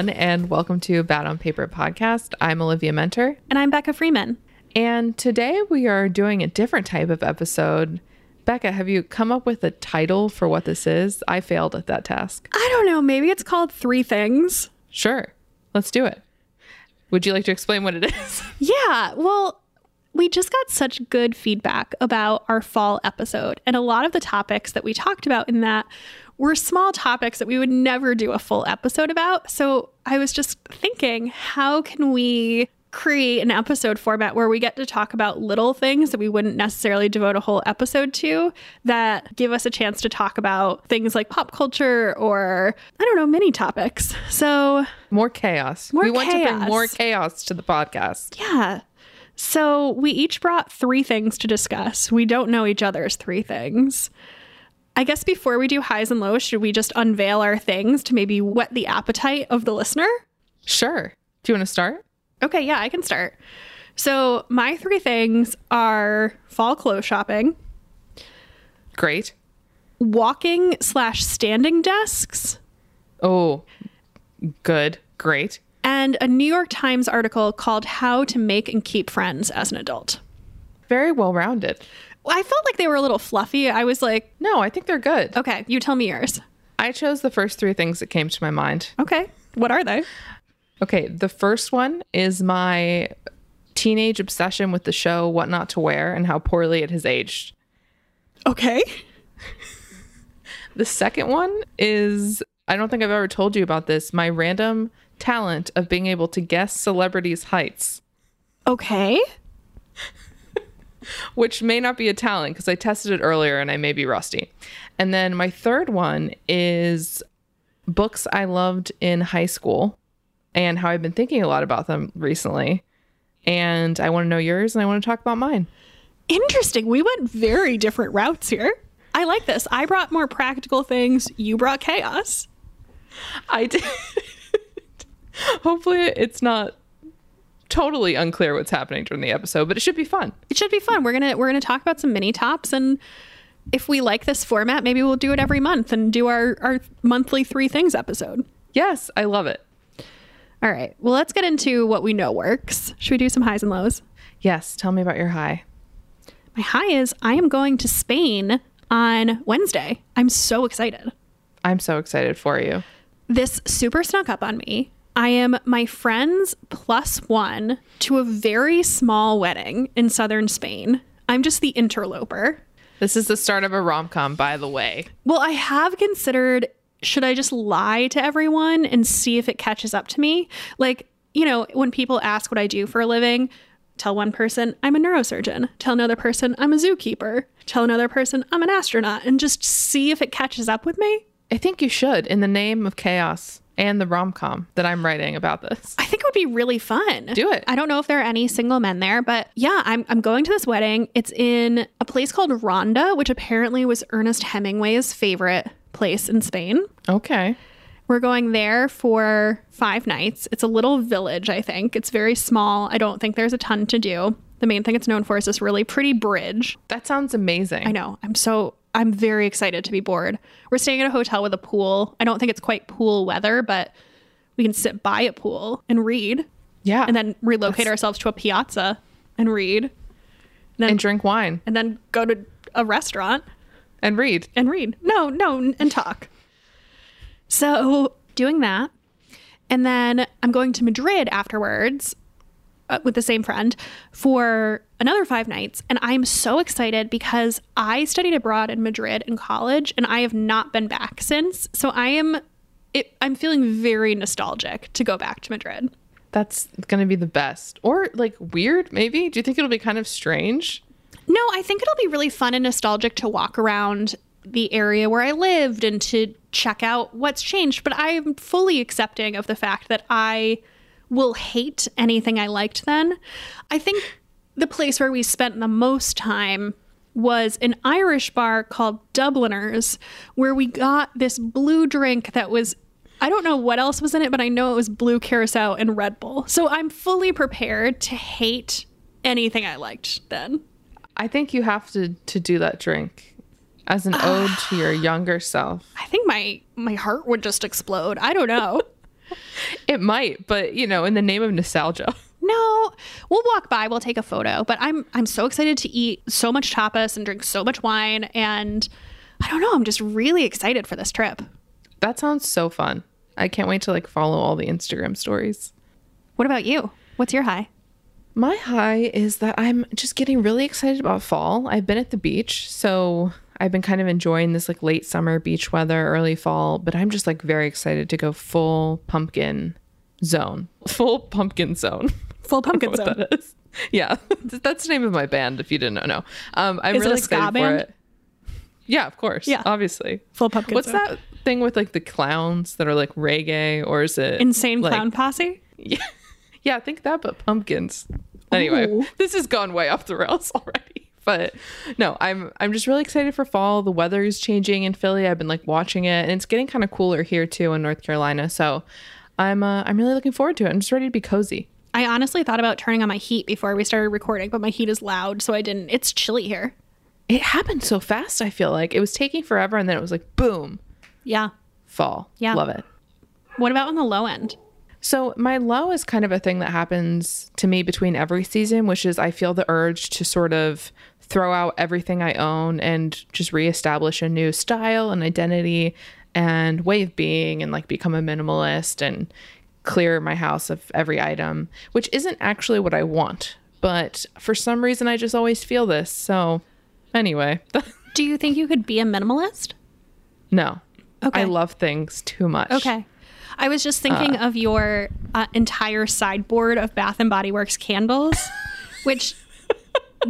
Everyone, and welcome to Bad on Paper podcast. I'm Olivia Muenter, And I'm Becca Freeman. and today we are doing a different type of episode. Becca, have you come up with a title for what this is? I failed at that task. I don't know, maybe it's called Three Things. Sure, let's do it. Would you like to explain what it is? Yeah, well, we just got such good feedback about our fall episode. And a lot of the topics that we talked about in that were small topics that we would never do a full episode about. So I was just thinking, how can we create an episode format where we get to talk about little things that we wouldn't necessarily devote a whole episode to that give us a chance to talk about things like pop culture or, I don't know, mini topics. So More chaos. More we want to bring chaos. more chaos to the podcast. Yeah. So we each brought three things to discuss. We don't know each other's three things. I guess before we do highs and lows, should we just unveil our things to maybe whet the appetite of the listener? Sure. Do you want to start? Okay, yeah, I can start. So my three things are fall clothes shopping, Great. walking slash standing desks, Oh, good. Great. and a New York Times article called How to Make and Keep Friends as an Adult. Very well rounded. I felt like they were a little fluffy. I was like, No, I think they're good. okay, you tell me yours. I chose the first three things that came to my mind. Okay. What are they? Okay, the first one is my teenage obsession with the show What Not to Wear and how poorly it has aged. Okay. The second one is I don't think I've ever told you about this my random talent of being able to guess celebrities' heights, Okay. which may not be a talent because I tested it earlier and I may be rusty. And then my third one is books I loved in high school and how I've been thinking a lot about them recently. And I want to know yours and I want to talk about mine. Interesting. We went very different routes here. I like this. I brought more practical things. You brought chaos. I did. Hopefully, it's not totally unclear what's happening during the episode, but it should be fun. It should be fun. We're gonna we're gonna talk about some mini tops and if we like this format, maybe we'll do it every month and do our, our monthly three things episode. Yes, I love it. All right. Well, let's get into what we know works. Should we do some highs and lows? Yes, tell me about your high. My high is I am going to Spain on Wednesday. I'm so excited. I'm so excited for you. This super snuck up on me. I am my friend's plus one to a very small wedding in southern Spain. I'm just the interloper. This is the start of a rom com, by the way. Well, I have considered should I just lie to everyone and see if it catches up to me? Like, you know, when people ask what I do for a living, tell one person I'm a neurosurgeon, tell another person I'm a zookeeper, tell another person I'm an astronaut, and just see if it catches up with me. I think you should, in the name of chaos and the rom com that I'm writing about this. I think it would be really fun. Do it. I don't know if there are any single men there, but yeah, I'm, I'm going to this wedding. It's in a place called Ronda, which apparently was Ernest Hemingway's favorite place in Spain. Okay. We're going there for five nights. It's a little village, I think. It's very small. I don't think there's a ton to do. The main thing it's known for is this really pretty bridge. That sounds amazing. I know. I'm so I'm very excited to be bored. We're staying at a hotel with a pool. I don't think it's quite pool weather, but we can sit by a pool and read Yeah. and then relocate ourselves to a piazza and read. And then and drink wine and then go to a restaurant and read. and read. No, no, and talk. So doing that. And then I'm going to Madrid afterwards uh, with the same friend for another five nights. And I'm so excited because I studied abroad in Madrid in college and I have not been back since. So I am. It, I'm feeling very nostalgic to go back to Madrid. That's going to be the best. Or like weird, maybe? Do you think it'll be kind of strange? No, I think it'll be really fun and nostalgic to walk around the area where I lived and to check out what's changed. But I'm fully accepting of the fact that I will hate anything I liked then. I think the place where we spent the most time was an Irish bar called Dubliners, where we got this blue drink that was. I don't know what else was in it, but I know it was blue curacao and Red Bull. So I'm fully prepared to hate anything I liked then. I think you have to to do that drink as an ode to your younger self. I think my my heart would just explode. I don't know. It might, but you know, in the name of nostalgia. No, we'll walk by, we'll take a photo, but I'm I'm so excited to eat so much tapas and drink so much wine and I don't know, I'm just really excited for this trip. That sounds so fun. I can't wait to like follow all the Instagram stories. What about you? What's your high? My high is that I'm just getting really excited about fall. I've been at the beach, so I've been kind of enjoying this like late summer beach weather, early fall, but I'm just like very excited to go full pumpkin zone. Full pumpkin zone. Full pumpkin zone. that is. Yeah, that's the name of my band. If you didn't know. Um, I'm Is really excited band? for it. Yeah, of course. Yeah. obviously. Full pumpkin zone. What's zone. that thing with like the clowns that are like reggae, or is it Insane like- clown posse? Yeah, yeah. I think that, but pumpkins. Anyway, Ooh. this has gone way off the rails already. But no, I'm I'm just really excited for fall. The weather is changing in Philly. I've been like watching it, and it's getting kind of cooler here too in North Carolina. So I'm uh, I'm really looking forward to it. I'm just ready to be cozy. I honestly thought about turning on my heat before we started recording, but my heat is loud, so I didn't. It's chilly here. It happened so fast. I feel like it was taking forever, and then it was like boom, Yeah. fall. Yeah. love it. What about on the low end? So my low is kind of a thing that happens to me between every season, which is I feel the urge to sort of throw out everything I own and just reestablish a new style and identity and way of being and like become a minimalist and clear my house of every item, which isn't actually what I want. But for some reason I just always feel this. So anyway, Do you think you could be a minimalist? no. Okay. I love things too much. Okay. I was just thinking of your uh, entire sideboard of Bath and Body Works candles, which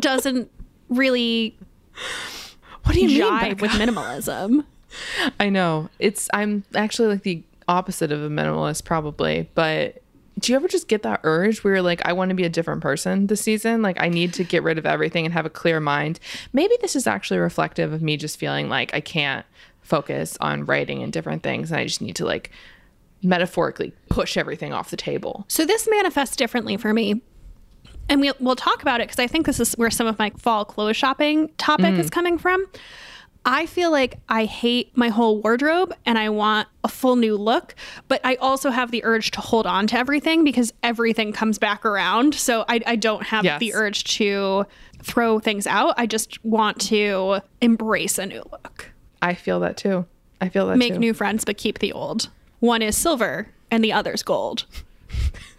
doesn't really What do you mean? jive Becca? with minimalism. I know. It's I'm actually like the opposite of a minimalist probably, but do you ever just get that urge where you're like, I want to be a different person this season? Like I need to get rid of everything and have a clear mind. Maybe this is actually reflective of me just feeling like I can't focus on writing and different things and I just need to like metaphorically push everything off the table. So this manifests differently for me. And we'll, we'll talk about it because I think this is where some of my fall clothes shopping topic is mm. coming from. I feel like I hate my whole wardrobe and I want a full new look, but I also have the urge to hold on to everything because everything comes back around. So I, I don't have Yes. the urge to throw things out. I just want to embrace a new look, I feel that too. I feel that make too. new friends, but keep the old. One is silver and the other's gold.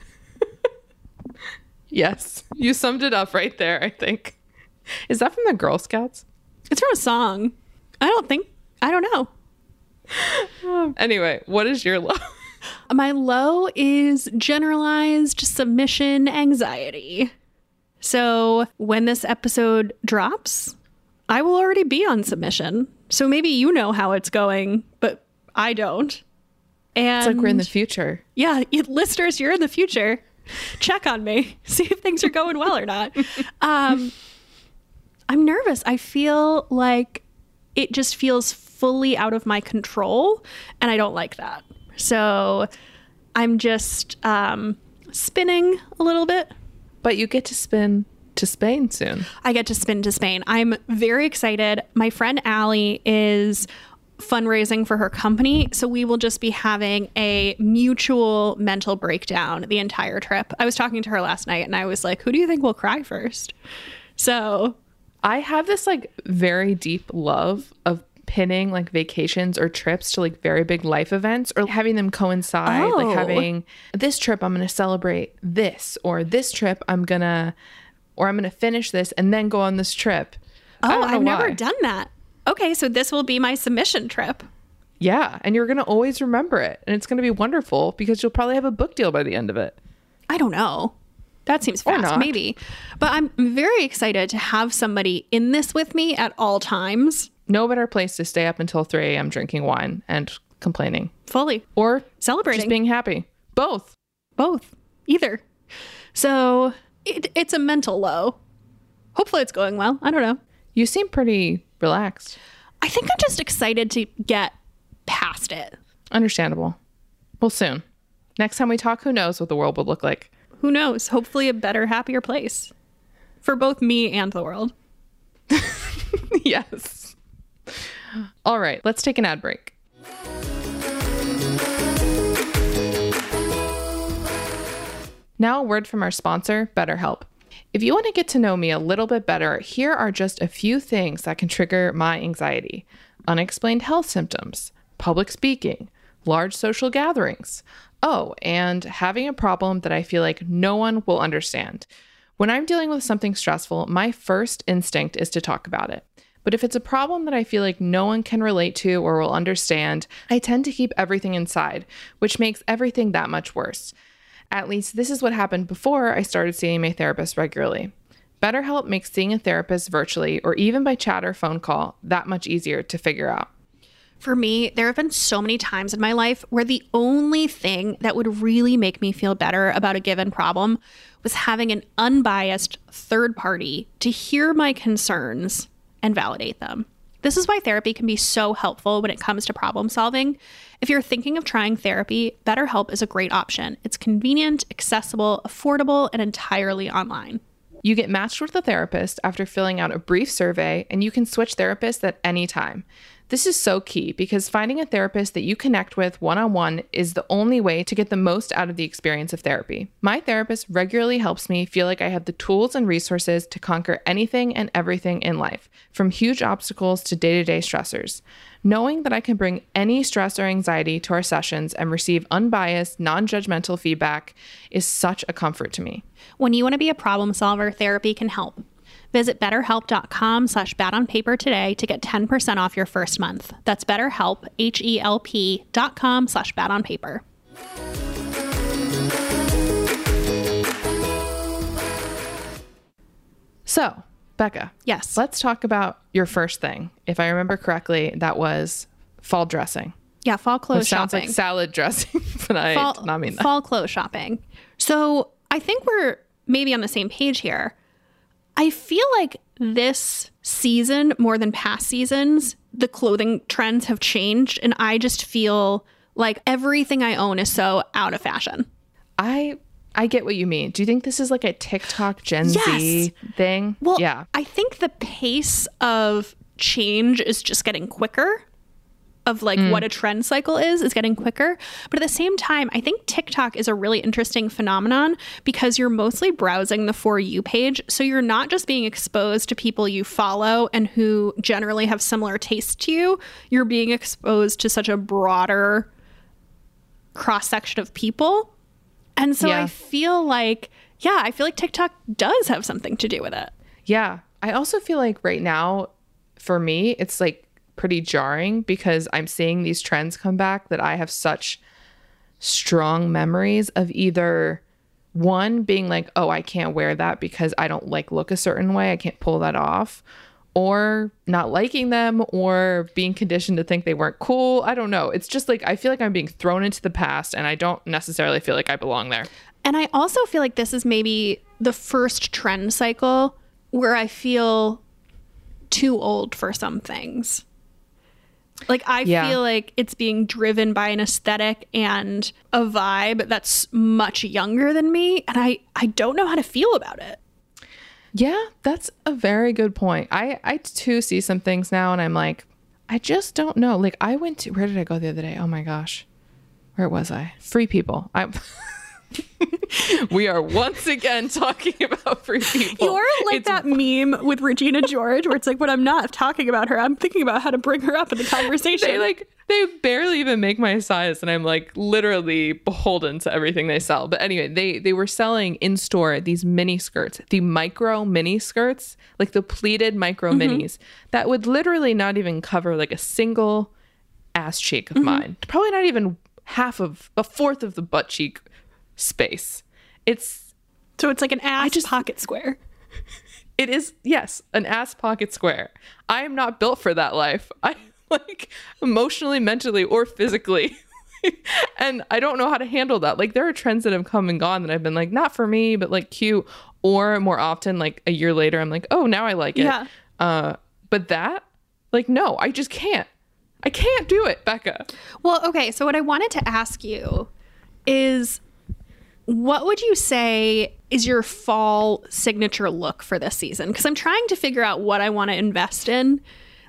yes. You summed it up right there, I think. Is that from the Girl Scouts? It's from a song. I don't think, I don't know. Anyway, what is your low? My low is generalized submission anxiety. So when this episode drops, I will already be on submission. So maybe you know how it's going, but I don't. And It's like we're in the future. yeah, listeners, you're in the future. Check on me, see if things are going well or not. Um, I'm nervous. I feel like it just feels fully out of my control, and I don't like that. So I'm just um, spinning a little bit. But you get to spin to Spain soon. I get to spin to Spain. I'm very excited. My friend Allie is fundraising for her company, so we will just be having a mutual mental breakdown the entire trip. I was talking to her last night and I was like, "Who do you think will cry first? So, I have this like very deep love of pinning like vacations or trips to like very big life events or having them coincide. Oh. Like having this trip, I'm going to celebrate this, or this trip, I'm going to, or I'm going to finish this and then go on this trip. Oh, I've never done that. Okay, so this will be my submission trip. Yeah. And you're going to always remember it. And it's going to be wonderful because you'll probably have a book deal by the end of it. I don't know. That seems fast, maybe. But I'm very excited to have somebody in this with me at all times, No better place to stay up until 3 a.m. drinking wine and complaining fully or celebrating. just being happy. Both. both either so it, it's a mental low hopefully it's going well i don't know You seem pretty relaxed. i think i'm just excited to get past it Understandable. Well, soon. Next time we talk, who knows what the world would look like? who knows hopefully a better happier place for both me and the world yes. All right, let's take an ad break. Now, a word from our sponsor, BetterHelp. If you want to get to know me a little bit better, here are just a few things that can trigger my anxiety unexplained health symptoms, public speaking, large social gatherings. Oh, and having a problem that I feel like no one will understand. When I'm dealing with something stressful, my first instinct is to talk about it. But if it's a problem that I feel like no one can relate to or will understand, I tend to keep everything inside, which makes everything that much worse. At least this is what happened before I started seeing my therapist regularly. BetterHelp makes seeing a therapist virtually or even by chat or phone call that much easier to figure out. For me, there have been so many times in my life where the only thing that would really make me feel better about a given problem was having an unbiased third party to hear my concerns and validate them. This is why therapy can be so helpful when it comes to problem solving. If you're thinking of trying therapy, BetterHelp is a great option. It's convenient, accessible, affordable, and entirely online. You get matched with a therapist after filling out a brief survey, and you can switch therapists at any time. This is so key because finding a therapist that you connect with one on one is the only way to get the most out of the experience of therapy. My therapist regularly helps me feel like I have the tools and resources to conquer anything and everything in life, from huge obstacles to day to day stressors. Knowing that I can bring any stress or anxiety to our sessions and receive unbiased, non judgmental feedback is such a comfort to me. When you want to be a problem solver, therapy can help. Visit betterhelp.com slash bad on paper today to get 10% off your first month. That's betterhelp, H-E-L-P dot com slash bad on paper. So, Becca, Yes. let's talk about your first thing. If I remember correctly, that was fall dressing. yeah, fall clothes sounds shopping. like salad dressing, but I fall, did not mean that. fall clothes shopping. So I think we're maybe on the same page here. I feel like this season, more than past seasons, the clothing trends have changed. And I just feel like everything I own is so out of fashion. I I get what you mean. Do you think this is like a TikTok Gen Z thing? Well, yeah. I think the pace of change is just getting quicker. Of like what mm. a trend cycle is, is getting quicker. But at the same time, I think TikTok is a really interesting phenomenon because you're mostly browsing the For You page. So you're not just being exposed to people you follow and who generally have similar tastes to you, you're being exposed to such a broader cross section of people. And so Yeah. I feel like, yeah, I feel like TikTok does have something to do with it. Yeah. I also feel like right now, for me, it's like pretty jarring because I'm seeing these trends come back that I have such strong memories of either one being like, oh, I can't wear that because I don't like look a certain way. I can't pull that off. Or not liking them or being conditioned to think they weren't cool. I don't know. It's just like I feel like I'm being thrown into the past and I don't necessarily feel like I belong there. And I also feel like this is maybe the first trend cycle where I feel too old for some things. Like I Yeah. feel like it's being driven by an aesthetic and a vibe that's much younger than me and I I don't know how to feel about it. Yeah, that's a very good point. I I too see some things now and I'm like, I just don't know. Like I went to where did I go the other day? Oh my gosh. Where was I? Free people. I We are once again talking about free people. You're like It's- that meme with Regina George where it's like when I'm not talking about her, I'm thinking about how to bring her up in the conversation. They like they barely even make my size and I'm like literally beholden to everything they sell. But anyway, they they were selling in store these mini skirts, the micro mini skirts, like the pleated micro mm-hmm. minis that would literally not even cover like a single ass cheek of mm-hmm. mine. Probably not even half of a fourth of the butt cheek space. It's so it's like an ass just- pocket square. it is yes, an ass pocket square. I am not built for that life. I like emotionally, mentally, or physically. and I don't know how to handle that. Like there are trends that have come and gone that I've been like, not for me, but like cute. Or more often, like a year later, I'm like, oh, now I like it. Yeah. Uh, but that, like, no, I just can't. I can't do it, Becca. Well, okay. So, what I wanted to ask you is what would you say is your fall signature look for this season? Because I'm trying to figure out what I want to invest in.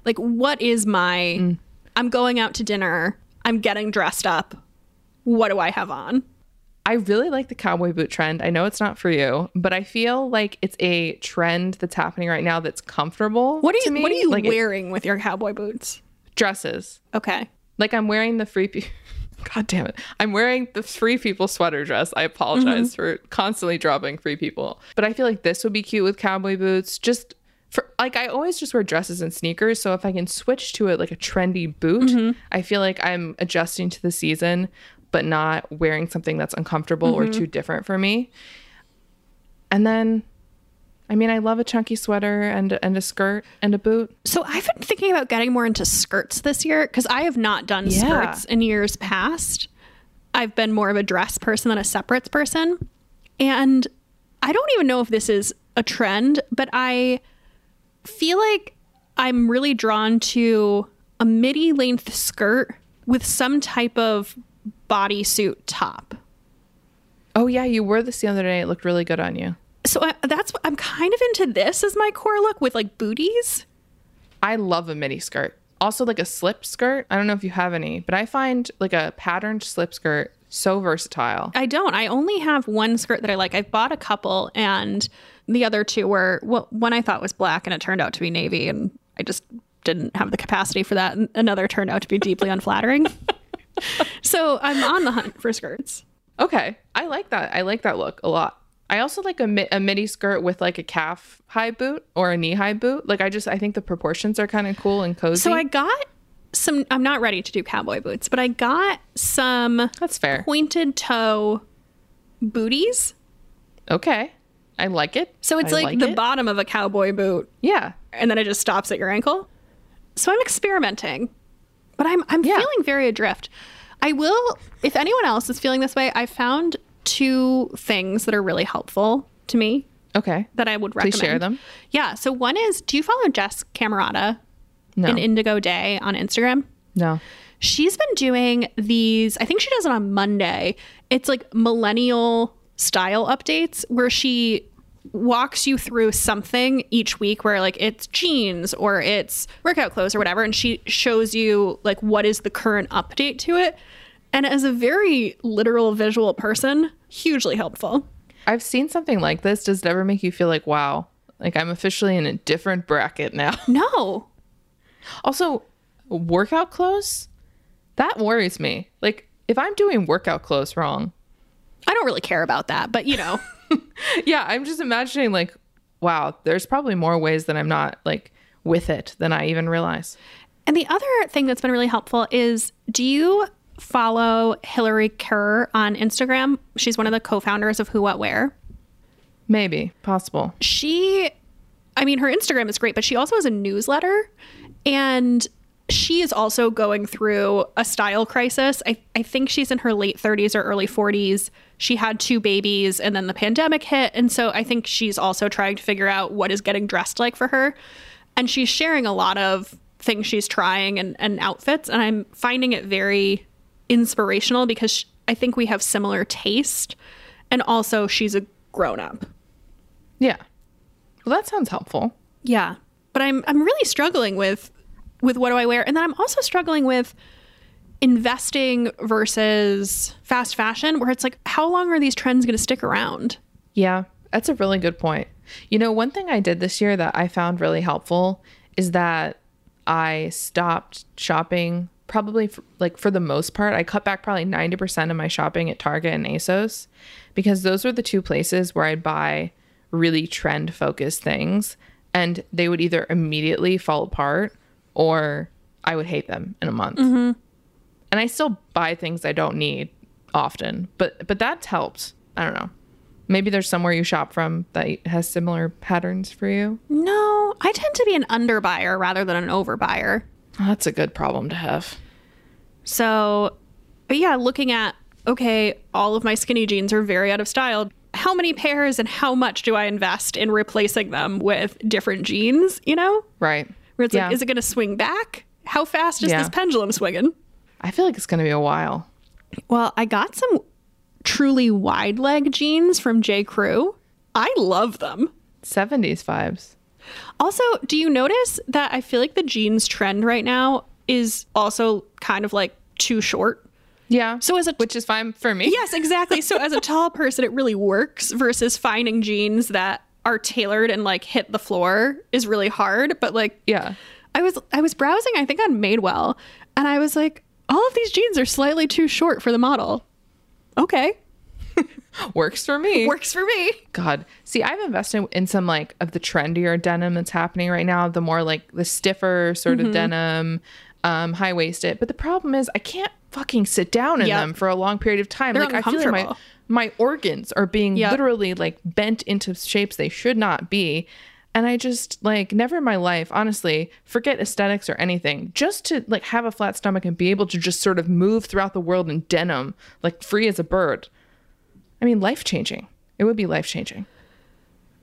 Like, what is my, mm. I'm going out to dinner, I'm getting dressed up. What do I have on? I really like the cowboy boot trend. I know it's not for you, but I feel like it's a trend that's happening right now that's comfortable. What are you. What are you like it- wearing with your cowboy boots? dresses. Okay. Like I'm wearing the free pe- God damn it. I'm wearing the free people sweater dress. I apologize mm-hmm. for constantly dropping free people. But I feel like this would be cute with cowboy boots. Just for like I always just wear dresses and sneakers, so if I can switch to it like a trendy boot, mm-hmm. I feel like I'm adjusting to the season but not wearing something that's uncomfortable or mm-hmm. too different for me. And then I mean, I love a chunky sweater and and a skirt and a boot. So I've been thinking about getting more into skirts this year because I have not done Yeah. skirts in years past. I've been more of a dress person than a separates person. And I don't even know if this is a trend, but I feel like I'm really drawn to a midi length skirt with some type of bodysuit top. Oh yeah, you wore this the other day. It looked really good on you. So I, that's what I'm kind of into this as my core look with like booties. I love a midi skirt. Also, like a slip skirt. I don't know if you have any, but I find like a patterned slip skirt so versatile. I don't. I only have one skirt that I like. I've bought a couple, and the other two were well, one I thought was black, and it turned out to be navy, and I just didn't have the capacity for that. And another turned out to be deeply unflattering. so I'm on the hunt for skirts. Okay, I like that. I like that look a lot. I also like a, mi- a midi skirt with like a calf high boot or a knee high boot. Like I just I think the proportions are kind of cool and cozy. So I got some. I'm not ready to do cowboy boots, but I got some That's fair. pointed toe booties. Okay, I like it. So it's I like, the bottom of a cowboy boot yeah. and then it just stops at your ankle. So I'm experimenting, but I'm I'm Yeah. feeling very adrift. I will, if anyone else is feeling this way, I found two things that are really helpful to me Okay. that I would recommend. Please share them. Yeah. So one is, do you follow Jess Camerata No. in Indigo Day on Instagram? no. She's been doing these, I think she does it on Monday. It's like millennial style updates where she walks you through something each week where like it's jeans or it's workout clothes or whatever and she shows you like what is the current update to it. And as a very literal visual person, hugely helpful. I've seen something like this. Does it ever make you feel like wow, like I'm officially in a different bracket now? No. Also, workout clothes? That worries me. Like, if I'm doing workout clothes wrong, I don't really care about that, but you know. yeah, I'm just imagining, like, wow, there's probably more ways that I'm not, like, with it than I even realize. And the other thing that's been really helpful is do you follow Hillary Kerr on Instagram? She's one of the co founders of Who What Wear. Maybe, possible. She, I mean, her Instagram is great, but she also has a newsletter. And she is also going through a style crisis. I, I think she's in her late 30s or early 40s. She had two babies and then the pandemic hit. And so I think she's also trying to figure out what is getting dressed like for her. And she's sharing a lot of things she's trying and, and outfits. And I'm finding it very inspirational because sh I think we have similar taste. And also, she's a grown up. Yeah. Well, that sounds helpful. Yeah. But I'm I'm really struggling with with what do I wear? And then I'm also struggling with investing versus fast fashion where it's like how long are these trends going to stick around? Yeah, that's a really good point. You know, one thing I did this year that I found really helpful is that I stopped shopping probably for, like for the most part. I cut back probably 90% of my shopping at Target and ASOS because those were the two places where I'd buy really trend focused things and they would either immediately fall apart or I would hate them in a month. Mm-hmm. And I still buy things I don't need often, but but that's helped. I don't know. Maybe there's somewhere you shop from that has similar patterns for you. No, I tend to be an underbuyer rather than an overbuyer. Oh, that's a good problem to have. So, but yeah, looking at okay, all of my skinny jeans are very out of style. How many pairs and how much do I invest in replacing them with different jeans, you know? Right. Where it's Yeah. like, is it going to swing back? How fast is Yeah. this pendulum swinging? I feel like it's going to be a while. Well, I got some truly wide leg jeans from J. Crew. I love them. 70s vibes. Also, do you notice that I feel like the jeans trend right now is also kind of like too short? Yeah. So as a which is fine for me. Yes, exactly. So as a tall person, it really works versus finding jeans that are tailored and like hit the floor is really hard. But like, Yeah. I was I was browsing, I think on Madewell, and I was like, all of these jeans are slightly too short for the model. Okay, Works for me. works for me. God. See, I've invested in some like of the trendier denim that's happening right now, the more like the stiffer sort Mm-hmm. of denim, um, high waisted. But the problem is I can't fucking sit down in Yep. them for a long period of time. They're like I feel like my my organs are being Yep. literally like bent into shapes they should not be. And I just like never in my life, honestly, forget aesthetics or anything. Just to like have a flat stomach and be able to just sort of move throughout the world in denim, like free as a bird. I mean, life changing. It would be life changing.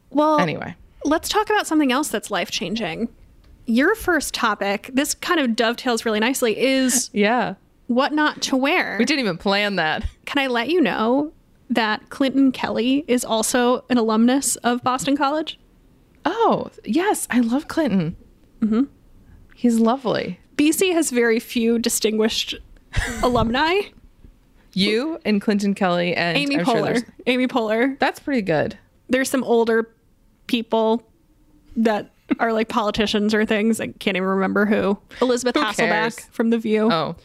Well, Anyway. let's talk about something else that's life changing. Your first topic, this kind of dovetails really nicely, is Yeah. what not to wear. We didn't even plan that. Can I let you know that Clinton Kelly is also an alumnus of Boston College? Oh, yes. I love Clinton. Mm-hmm. He's lovely. BC has very few distinguished alumni. You and Clinton Kelly and Amy I'm Poehler. there's- Amy Poehler. that's pretty good. There's some older people that are like politicians or things. I can't even remember who. Elisabeth Who Hasselbeck cares? from The View Oh.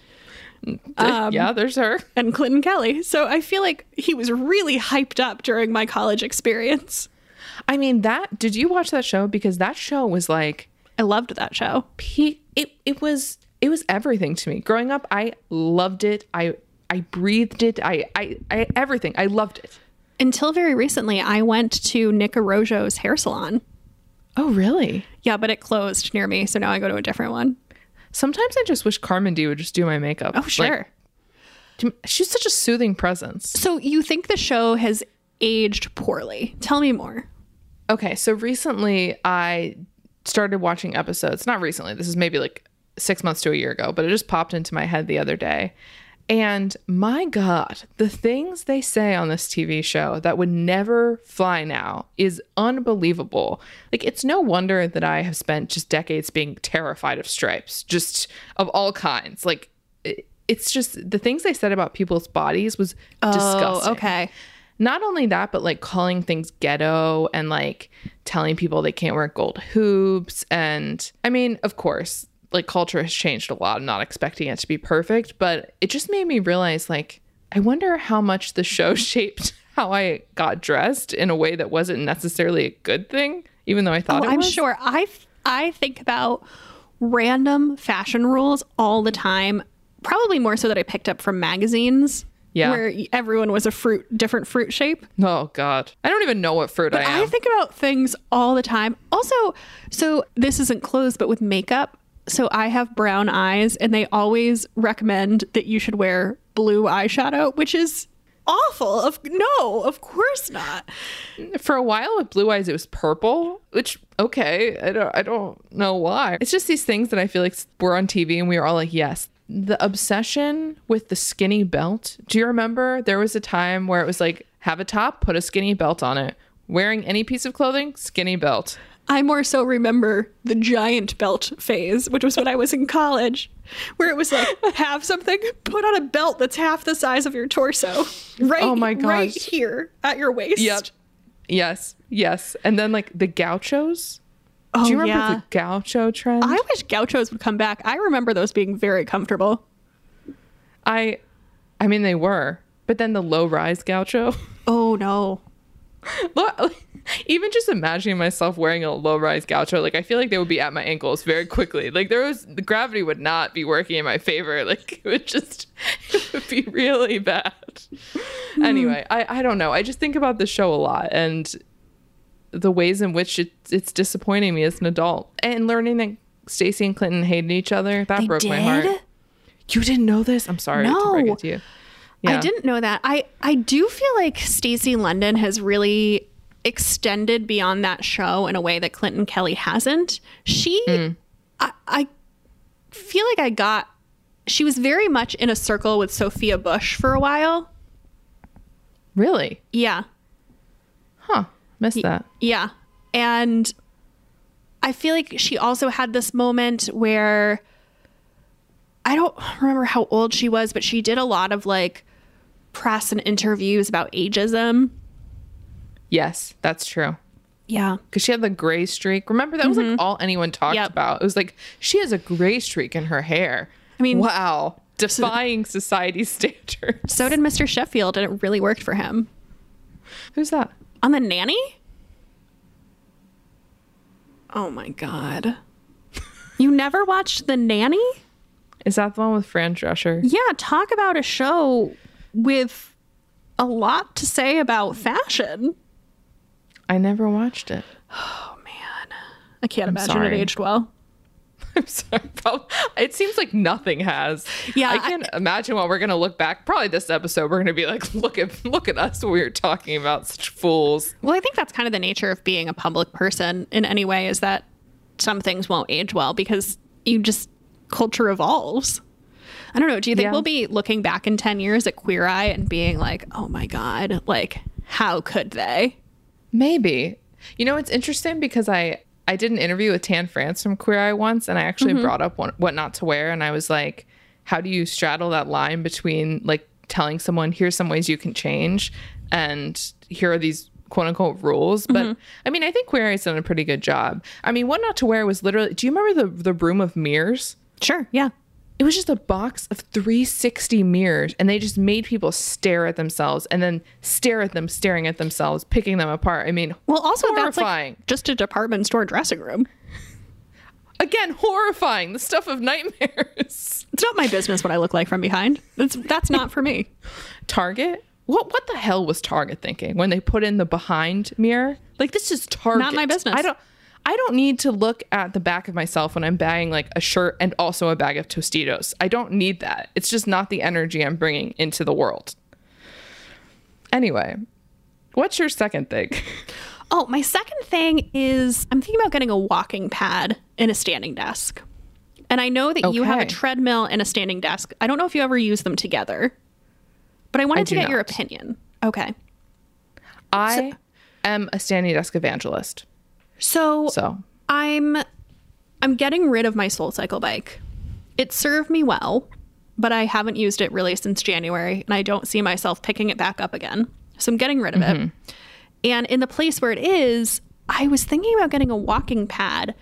Um, yeah, there's her. and Clinton Kelly. So I feel like he was really hyped up during my college experience. I mean, that did you watch that show? Because that show was like I loved that show. he it it was it was everything to me. Growing up, I loved it. I I breathed it. I I, I everything. I loved it. Until very recently, I went to Nick Arrojo's hair salon. Oh, really? Yeah, but it closed near me, so now I go to a different one. Sometimes I just wish Carmindy would just do my makeup. Oh, sure. to- she's such a soothing presence. so you think the show has aged poorly? Tell me more. Okay, so recently I started watching episodes. Not recently, this is maybe like six months to a year ago, but it just popped into my head the other day. And my God, the things they say on this TV show that would never fly now is unbelievable. Like, it's no wonder that I have spent just decades being terrified of stripes, just of all kinds. Like, it's just the things they said about people's bodies was oh, disgusting Oh, okay. not only that, but like calling things ghetto and like telling people they can't wear gold hoops. And I mean, of course, like culture has changed a lot. I'm not expecting it to be perfect, but it just made me realize like, I wonder how much the show shaped how I got dressed in a way that wasn't necessarily a good thing, even though I thought Oh, I'm sure. I I think about random fashion rules all the time. Probably more so that I picked up from magazines. Yeah. Where everyone was a fruit, different fruit shape. Oh God, I don't even know what fruit I am. I think about things all the time. Also, so this isn't clothes, but with makeup. So I have brown eyes, and they always recommend that you should wear blue eyeshadow, which is awful. Of no, of course not. for a while with blue eyes it was purple which okay i don't i don't know why. It's just these things that i feel like were on tv and we were all like yes. The obsession with the skinny belt. Do you remember? There was a time where it was like have a top put a skinny belt on it. Wearing any piece of clothing skinny belt I more so remember the giant belt phase, which was when I was in college, where it was like have something, put on a belt that's half the size of your torso, right? Oh my right here at your waist. Yep. yes yes and then like the gauchos Oh do you remember yeah. the gaucho trend I wish gauchos would come back. I remember those being very comfortable. I I mean they were but then the low rise gaucho Oh no. Even just imagining myself wearing a low rise gaucho, like I feel like they would be at my ankles very quickly. Like there was the gravity would not be working in my favor. Like it would just it would be really bad. Hmm. Anyway, I, I don't know. I just think about the show a lot and the ways in which it, it's disappointing me as an adult. And learning that Stacy and Clinton hated each other, that They broke my heart. You didn't know this? I'm sorry to break No. it to you. I didn't know that. I I do feel like Stacy London has really extended beyond that show in a way that Clinton Kelly hasn't. She I, I feel like I got she was very much in a circle with Sophia Bush for a while. Really? Yeah. Huh. Missed that. Yeah. And Mm. Mm. I feel like she also had this moment where I don't remember how old she was, but she did a lot of like press and interviews about ageism. Yes, that's true. Yeah. Because she had the gray streak. Remember, that was like mm-hmm. all anyone talked Yep. about. It was like, she has a gray streak in her hair. I mean- wow. Defying society's standards. So did Mr. Sheffield, and it really worked for him. Who's that? On the nanny? Oh my god. You never watched The Nanny? Is that the one with Fran Drescher? Yeah, talk about a show with a lot to say about fashion. I never watched it. Oh man, I can't imagine sorry. it aged well. I'm sorry. It seems like nothing has. Yeah, I I- can't imagine what we're gonna look back. Probably this episode, we're gonna be like, look at look at us. We were talking about such fools. Well, I think that's kind of the nature of being a public person in any way is that some things won't age well because you just culture evolves. I don't know. Do you think Yeah. we'll be looking back in 10 years at Queer Eye and being like, oh my God, like, how could they? Maybe. You know, it's interesting because I I did an interview with Tan France from Queer Eye once, and I actually mm-hmm. brought up one, what not to wear, and I was like, how do you straddle that line between like telling someone here's some ways you can change, and here are these quote unquote rules. But mm-hmm. I mean, I think Queer Eye's done a pretty good job. I mean, what not to wear was literally. Do you remember the the room of mirrors? Sure. Yeah. It was just a box of 360 mirrors and they just made people stare at themselves and then stare at them staring at themselves picking them apart i mean Well, also, that's like just a department store dressing room. again horrifying the stuff of nightmares It's not my business what I look like from behind. That's, that's not for me. target what what the hell was target thinking when they put in the behind mirror like this is target Not my business. i don't i don't need to look at the back of myself when i'm buying like a shirt and also a bag of tostitos i don't need that it's just not the energy i'm bringing into the world anyway what's your second thing Oh, my second thing is I'm thinking about getting a walking pad and a standing desk. And I know that you have a treadmill and a standing desk. I don't know if you ever use them together, but I wanted I to get your opinion. Okay. I am a standing desk evangelist. So, So I'm I'm getting rid of my Soul Cycle bike. It served me well, but I haven't used it really since January, and I don't see myself picking it back up again. So I'm getting rid of it. And in the place where it is, I was thinking about getting a walking pad.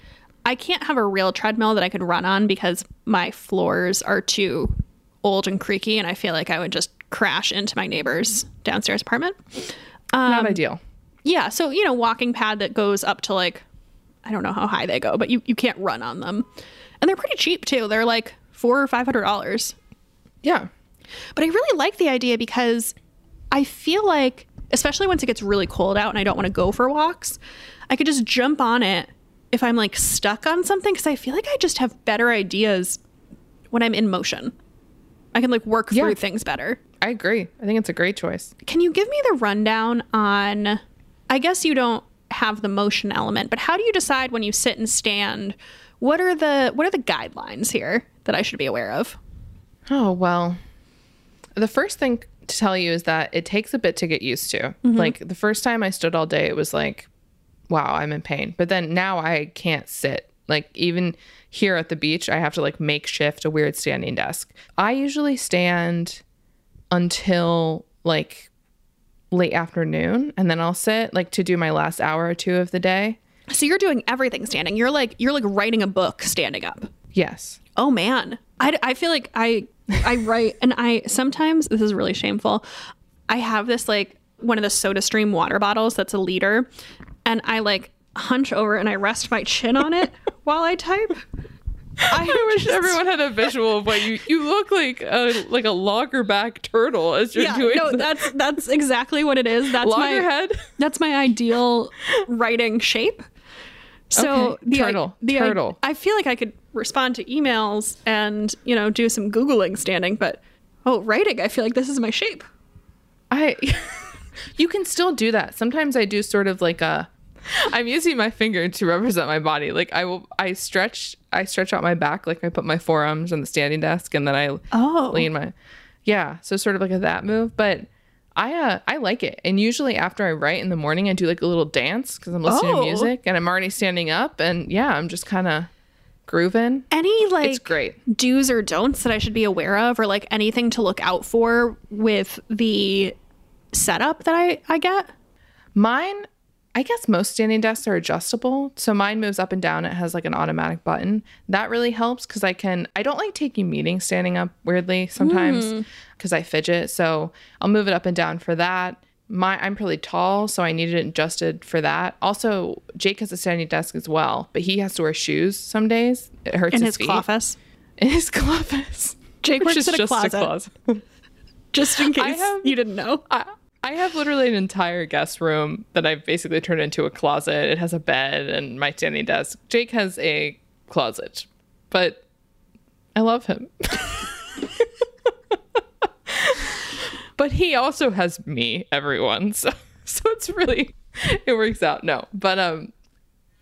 I can't have a real treadmill that I could run on because my floors are too old and creaky, and I feel like I would just crash into my neighbor's downstairs apartment. Um, not ideal. Yeah, so you know, walking pad that goes up to like I don't know how high they go, but you, you can't run on them. And they're pretty cheap too. They're like four or five hundred dollars. Yeah. But I really like the idea because I feel like, especially once it gets really cold out and I don't want to go for walks, I could just jump on it if I'm like stuck on something because I feel like I just have better ideas when I'm in motion. I can like work Yeah. through things better. I agree. I think it's a great choice. Can you give me the rundown on? I guess you don't have the motion element, but how do you decide when you sit and stand? What are the what are the guidelines here that I should be aware of? Oh, well. The first thing to tell you is that it takes a bit to get used to. Mm-hmm. Like the first time I stood all day, it was like, wow, I'm in pain. But then now I can't sit. Like even here at the beach, I have to like makeshift a weird standing desk. I usually stand until like late afternoon and then I'll sit like to do my last hour or two of the day. So you're doing everything standing. You're like you're like writing a book standing up. Yes. Oh man, I, I feel like I I write and I sometimes this is really shameful. I have this like one of the Soda Stream water bottles that's a liter, and I like hunch over and I rest my chin on it while I type. I, I wish just- everyone had a visual of what you you look like a like a loggerhead turtle as you're Yeah, doing no, the that's that's exactly what it is. That's my loggerhead. that's my ideal writing shape. So Okay, the, turtle, the, turtle. I feel like I could respond to emails and you know do some googling standing, but oh, writing, I feel like this is my shape. I you can still do that. Sometimes I do sort of like a I'm using my finger to represent my body. Like I will I stretch I stretch out my back like I put my forearms on the standing desk and then I Oh. lean my Yeah, so sort of like a that move, but I uh I like it. And usually after I write in the morning I do like a little dance cuz I'm listening Oh. to music and I'm already standing up and yeah, I'm just kind of Grooven. Any like It's great. do's or don'ts that I should be aware of, or like anything to look out for with the setup that I I get? Mine, I guess most standing desks are adjustable. So mine moves up and down. It has like an automatic button. That really helps because I can, I don't like taking meetings standing up weirdly sometimes hmm. because I fidget. So I'll move it up and down for that. My, I'm pretty tall, so I needed it adjusted for that. Also, Jake has a standing desk as well, but he has to wear shoes some days. It hurts In his, his. In his closet. Jake works in a closet. a closet. Just in case have- you didn't know. I, I have literally an entire guest room that I've basically turned into a closet. It has a bed and my standing desk. Jake has a closet, but I love him. but he also has me, everyone. So so it's really it works out. No, but um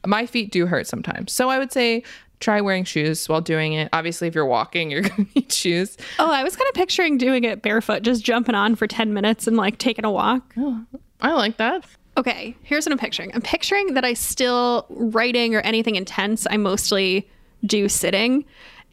my feet do hurt sometimes. So I would say try wearing shoes while doing it. Obviously, if you're walking, you're going to need shoes. Oh, I was kind of picturing doing it barefoot, just jumping on for 10 minutes and like taking a walk. Oh, I like that. Okay, here's what I'm picturing. I'm picturing that I still writing or anything intense, I mostly do sitting.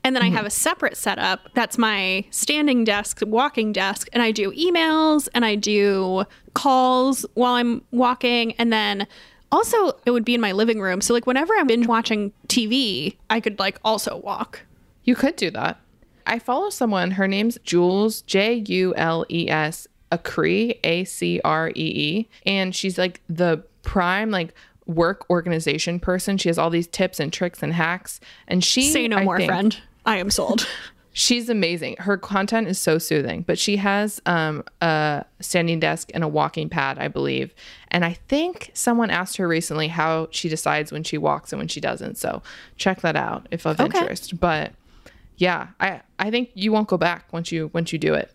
And then I have a mm-hmm. separate setup that's my standing desk, walking desk, and I do emails and I do calls while I'm walking. And then also, it would be in my living room. So, like, whenever I'm binge watching TV, I could like also walk. You could do that. I follow someone, her name's Jules, J U L E S, Acree, A C R E E. And she's like the prime, like, work organization person. She has all these tips and tricks and hacks. And she, Say no I more, think- friend. I am sold. She's amazing. Her content is so soothing, but she has um, a standing desk and a walking pad, I believe. And I think someone asked her recently how she decides when she walks and when she doesn't. So check that out if of Okay. interest. But yeah, I I think you won't go back once you once you do it.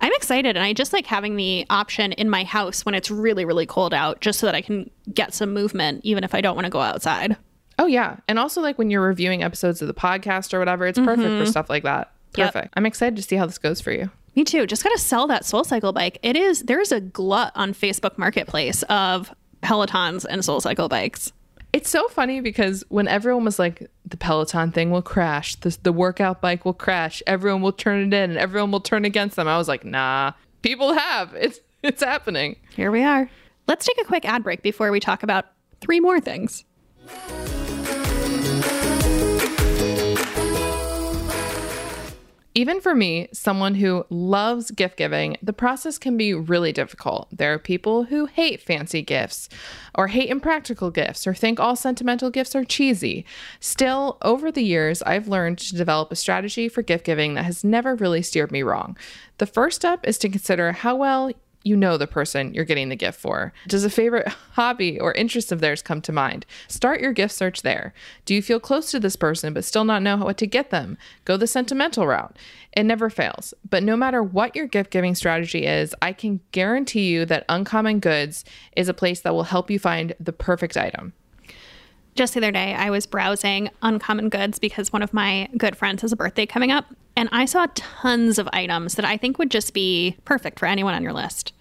I'm excited and I just like having the option in my house when it's really, really cold out, just so that I can get some movement, even if I don't want to go outside. Oh yeah, and also like when you're reviewing episodes of the podcast or whatever, it's perfect for mm-hmm. stuff like that. Yep. Perfect. I'm excited to see how this goes for you. Me too. Just gotta sell that Soul Cycle bike. It is there's a glut on Facebook Marketplace of Pelotons and Soul Cycle bikes. It's so funny because when everyone was like, the Peloton thing will crash, the, the workout bike will crash, everyone will turn it in, and everyone will turn against them. I was like, nah, people have. It's it's happening. Here we are. Let's take a quick ad break before we talk about three more things. Even for me, someone who loves gift giving, the process can be really difficult. There are people who hate fancy gifts, or hate impractical gifts, or think all sentimental gifts are cheesy. Still, over the years, I've learned to develop a strategy for gift giving that has never really steered me wrong. The first step is to consider how well you know the person you're getting the gift for. Does a favorite hobby or interest of theirs come to mind? Start your gift search there. Do you feel close to this person but still not know what to get them? Go the sentimental route. It never fails. But no matter what your gift giving strategy is, I can guarantee you that Uncommon Goods is a place that will help you find the perfect item. Just the other day, I was browsing Uncommon Goods because one of my good friends has a birthday coming up, and I saw tons of items that I think would just be perfect for anyone on your list.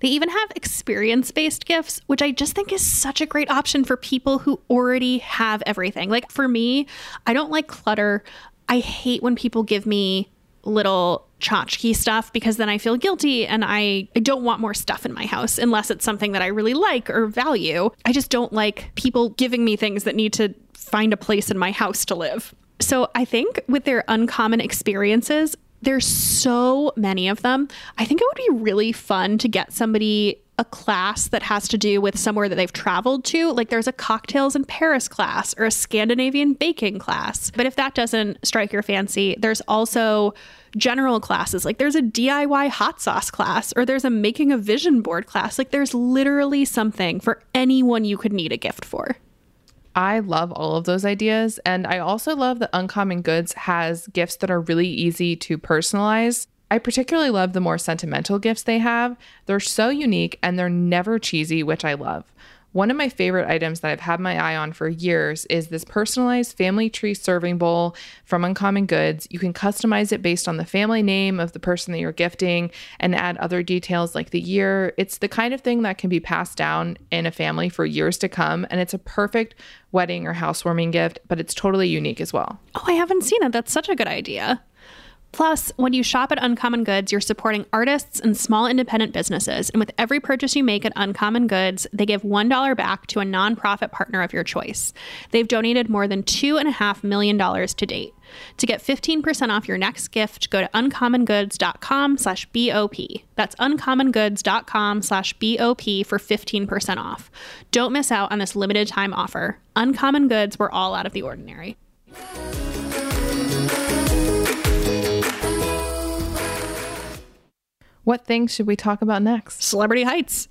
They even have experience based gifts, which I just think is such a great option for people who already have everything. Like for me, I don't like clutter. I hate when people give me little tchotchke stuff because then I feel guilty and I, I don't want more stuff in my house unless it's something that I really like or value. I just don't like people giving me things that need to find a place in my house to live. So I think with their uncommon experiences, there's so many of them. I think it would be really fun to get somebody a class that has to do with somewhere that they've traveled to. Like there's a cocktails in Paris class or a Scandinavian baking class. But if that doesn't strike your fancy, there's also general classes. Like there's a DIY hot sauce class or there's a making a vision board class. Like there's literally something for anyone you could need a gift for. I love all of those ideas. And I also love that Uncommon Goods has gifts that are really easy to personalize. I particularly love the more sentimental gifts they have. They're so unique and they're never cheesy, which I love. One of my favorite items that I've had my eye on for years is this personalized family tree serving bowl from Uncommon Goods. You can customize it based on the family name of the person that you're gifting and add other details like the year. It's the kind of thing that can be passed down in a family for years to come, and it's a perfect wedding or housewarming gift, but it's totally unique as well. Oh, I haven't seen it. That's such a good idea. Plus, when you shop at Uncommon Goods, you're supporting artists and small independent businesses. And with every purchase you make at Uncommon Goods, they give $1 back to a nonprofit partner of your choice. They've donated more than $2.5 million to date. To get 15% off your next gift, go to uncommongoods.com slash BOP. That's uncommongoods.com slash BOP for 15% off. Don't miss out on this limited time offer. Uncommon Goods, we're all out of the ordinary. What things should we talk about next? Celebrity Heights.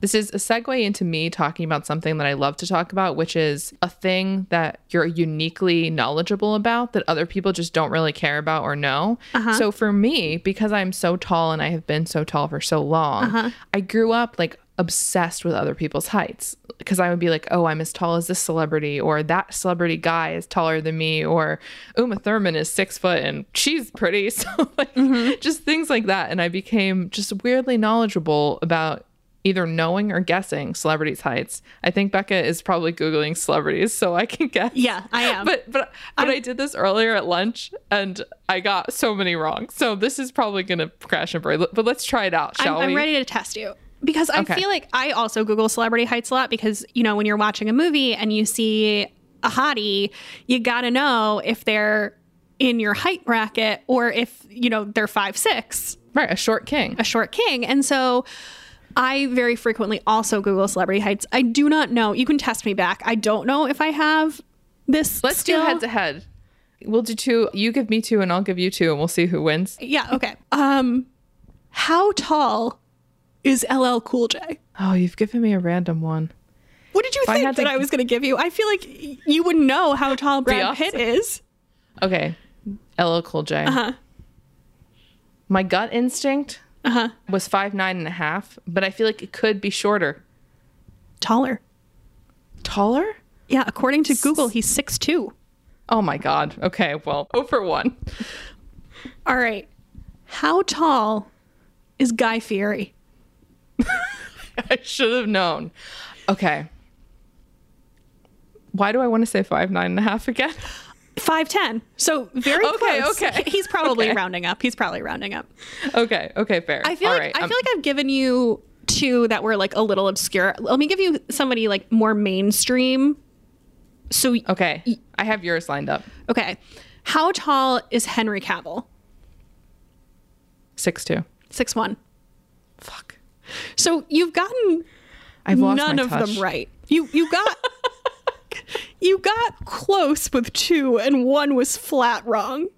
This is a segue into me talking about something that I love to talk about, which is a thing that you're uniquely knowledgeable about that other people just don't really care about or know. Uh-huh. So for me, because I'm so tall and I have been so tall for so long, uh-huh. I grew up like obsessed with other people's heights because I would be like, oh, I'm as tall as this celebrity, or that celebrity guy is taller than me, or Uma Thurman is six foot and she's pretty. So, like, mm-hmm. just things like that. And I became just weirdly knowledgeable about either knowing or guessing celebrities' heights. I think Becca is probably Googling celebrities so I can guess. Yeah, I am. But but but i did this earlier at lunch and I got so many wrong. So this is probably gonna crash and burn. But let's try it out, I'm, shall I'm we? ready to test you because I Okay. feel like I also Google celebrity heights a lot because you know when you're watching a movie and you see a hottie, you got to know if they're in your height bracket or if you know they're five six, Right, a short king. a short king, and so. I very frequently also Google celebrity heights. I do not know. You can test me back. I don't know if I have this. Let's skill. do head to head. We'll do two. You give me two, and I'll give you two, and we'll see who wins. Yeah. Okay. Um, how tall is LL Cool J? Oh, you've given me a random one. What did you I think had that to- I was going to give you? I feel like you would know how tall Brad. Pitt is. Okay, LL Cool J. Uh-huh. My gut instinct Uh-huh. was five nine and a half, but I feel like it could be shorter. Taller. Taller? Yeah, according to Google, he's 6'2". Oh my god. Okay, well, oh for one. All right. How tall is Guy Fieri? I should have known. Okay. Why do I want to say five nine and a half again? 5'10". So very Okay, close. okay. He's probably Okay. rounding up. He's probably rounding up. okay, okay, fair. I feel All like right, I um, feel like I've given you two that were like a little obscure. Let me give you somebody like more mainstream. So Okay, I have yours lined up. okay. How tall is Henry Cavill? Six two. Six one. Fuck. So you've gotten I've lost none of touch. them right. You you got you got close with two, and one was flat wrong.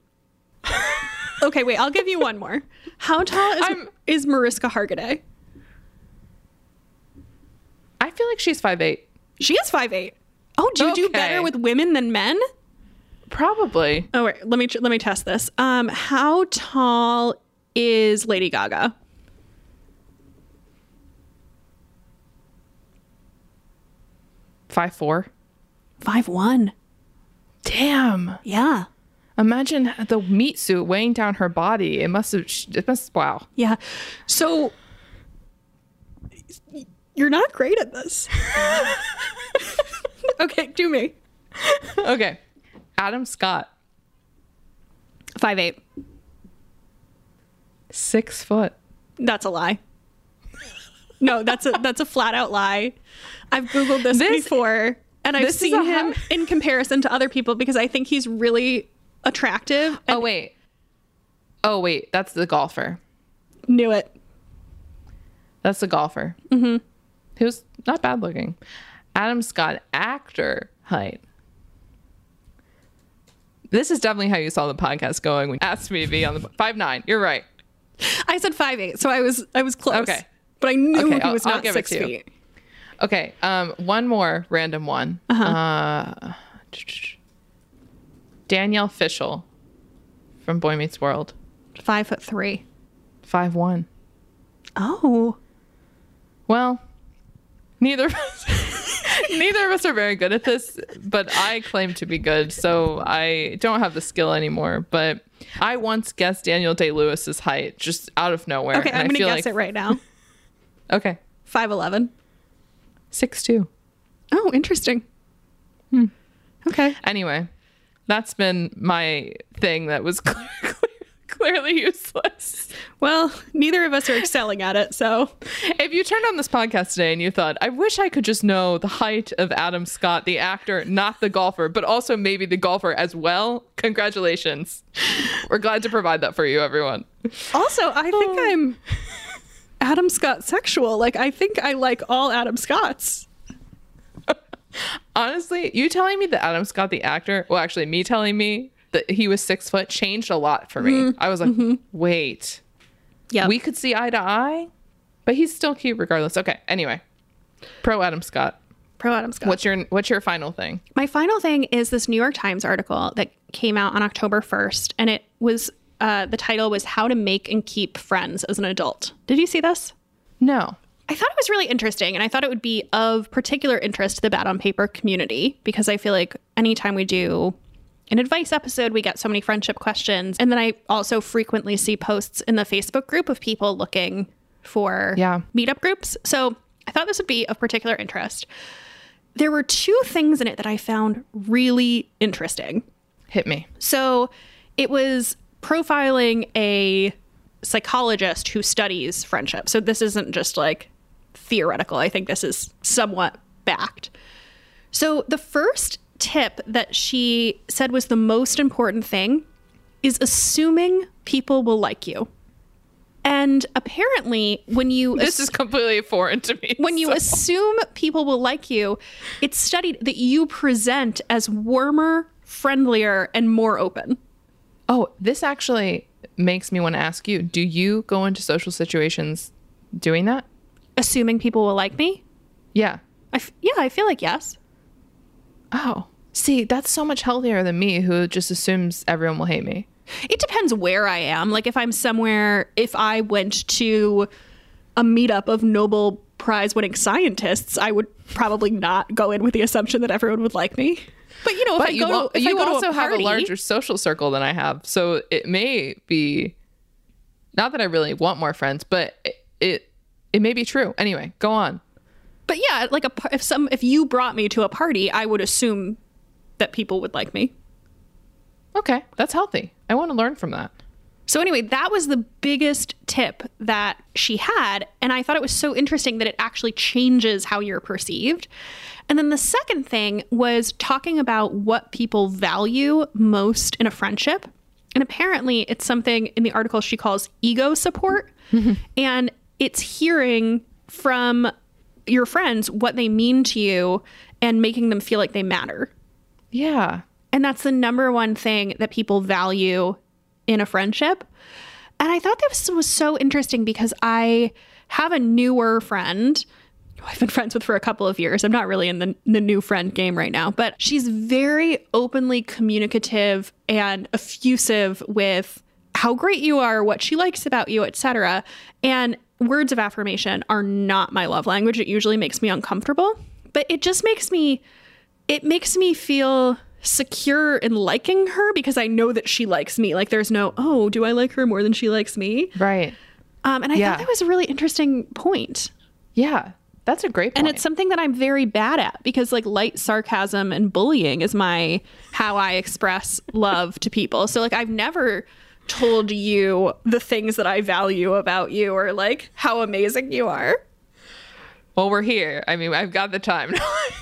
okay, wait. I'll give you one more. How tall is, I'm- is Mariska Hargitay? I feel like she's five eight. She is five eight. Oh, do you do better with women than men? Probably. Oh wait, let me let me test this. Um, how tall is Lady Gaga? Five four. Five one. Damn. Yeah, Imagine the meat suit weighing down her body. It must have. It must. Wow. yeah. So you're not great at this. okay, do me. Okay. Adam Scott, Five eight. six foot. That's a lie. No, that's a that's a flat out lie. I've googled this, This- before, and I've seen him in comparison to other people because I think he's really attractive. Oh wait. Oh wait. That's the golfer. Knew it. That's the golfer. Mm-hmm. He was not bad looking. Adam Scott, actor height. This is definitely how you saw the podcast going when you asked me to be on the five nine. You're right. I said five eight, so I was I was close. Okay. but I knew Okay, he I'll- was I'll not it six feet. Okay. Um, one more random one. uh Danielle Fishel from Boy Meets World. Five foot three. Five one. Oh, Well, Neither of us, neither of us are very good at this, but I claim to be good, so I don't have the skill anymore. But I once guessed Daniel Day Lewis's height just out of nowhere. Okay, I'm gonna guess like, it right now. Okay, Five eleven. Six two. Oh, interesting. Hmm. Okay. Anyway, that's been my thing that was clear, clear, clearly useless. Well, neither of us are excelling at it, so If you turned on this podcast today and you thought, I wish I could just know the height of Adam Scott, the actor, not the golfer, but also maybe the golfer as well, congratulations. We're glad to provide that for you, everyone. Also, I think I'm Adam Scott sexual. Like, I think I like all Adam Scotts. Honestly, you telling me that Adam Scott, the actor, well, actually, me telling me that he was six foot changed a lot for me. Mm-hmm. I was like, mm-hmm. wait, Yeah. we could see eye to eye, but he's still cute regardless. Okay, anyway, pro Adam Scott. pro Adam Scott. What's your what's your final thing? My final thing is this New York Times article that came out on October 1st, and it was uh, the title was How to Make and Keep Friends as an Adult. Did you see this? No. I thought it was really interesting, and I thought it would be of particular interest to the Bad on Paper community because I feel like anytime we do an advice episode, we get so many friendship questions. And then I also frequently see posts in the Facebook group of people looking for Yeah. meetup groups. So I thought this would be of particular interest. There were two things in it that I found really interesting. Hit me. So it was profiling a psychologist who studies friendship. So this isn't just like theoretical. I think this is somewhat backed. So the first tip that she said was the most important thing is assuming people will like you. And apparently, when you This is completely foreign to me. when you so- assume people will like you, it's studied that you present as warmer, friendlier, and more open. Oh, this actually makes me want to ask you do you go into social situations doing that? Assuming people will like me? Yeah. I f- yeah, I feel like yes. Oh, see, that's so much healthier than me who just assumes everyone will hate me. It depends where I am. Like if I'm somewhere, if I went to a meetup of Nobel Prize winning scientists, I would probably not go in with the assumption that everyone would like me. But you know, if I But you, go, al- to, if I you go to also have a larger social circle than I have. So it may be not that I really want more friends, but it it, it may be true. Anyway, go on. But yeah, like a if some if you brought me to a party, I would assume that people would like me. Okay, that's healthy. I want to learn from that. So anyway, that was the biggest tip that she had and I thought it was so interesting that it actually changes how you're perceived. And then the second thing was talking about what people value most in a friendship. And apparently it's something in the article she calls ego support. Mm-hmm. And it's hearing from your friends what they mean to you and making them feel like they matter. Yeah. And that's the number one thing that people value in a friendship. And I thought this was so interesting because I have a newer friend I've been friends with for a couple of years. I'm not really in the, the new friend game right now, but she's very openly communicative and effusive with how great you are, what she likes about you, etc. And words of affirmation are not my love language. It usually makes me uncomfortable, but it just makes me it makes me feel secure in liking her because I know that she likes me. Like there's no, oh, do I like her more than she likes me? Right. Um, and I Yeah. thought that was a really interesting point. Yeah. That's a great point. And it's something that I'm very bad at because like light sarcasm and bullying is my how I express love to people. So like I've never told you the things that I value about you or like how amazing you are. Well, we're here. I mean, I've got the time.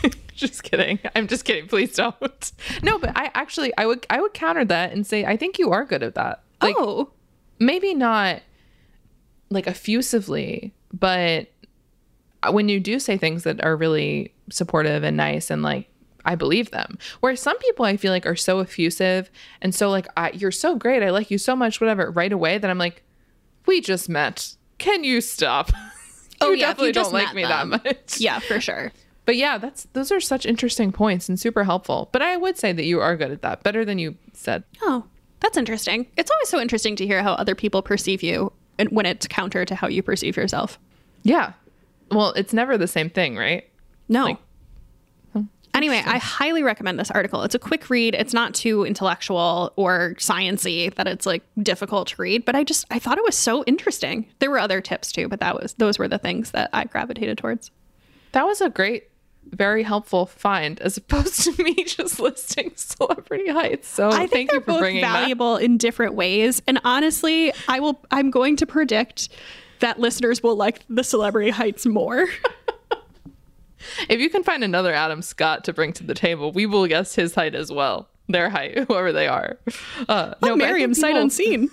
just kidding. I'm just kidding. Please don't. No, but I actually I would I would counter that and say I think you are good at that. Like oh, maybe not like effusively, but when you do say things that are really supportive and nice and like I believe them. Whereas some people I feel like are so effusive and so like I, you're so great, I like you so much, whatever, right away that I'm like, we just met. Can you stop? Oh, you yeah, you definitely just don't like me them. that much. yeah, for sure. But yeah, that's those are such interesting points and super helpful. But I would say that you are good at that, better than you said. Oh, that's interesting. It's always so interesting to hear how other people perceive you and when it's counter to how you perceive yourself. Yeah. Well, it's never the same thing, right? No. Like, oh, Anyway, I highly recommend this article. It's a quick read. It's not too intellectual or sciency that it's like difficult to read, but I just I thought it was so interesting. There were other tips too, but that was those were the things that I gravitated towards. That was a great, very helpful find, as opposed to me just listing celebrity heights. So I think thank they're you for both bringing that. valuable in different ways, and honestly, I will. I'm going to predict that listeners will like the celebrity heights more. If you can find another Adam Scott to bring to the table, we will guess his height as well. Their height, whoever they are. Uh, Oh, no, but I Miriam, think sight people- unseen.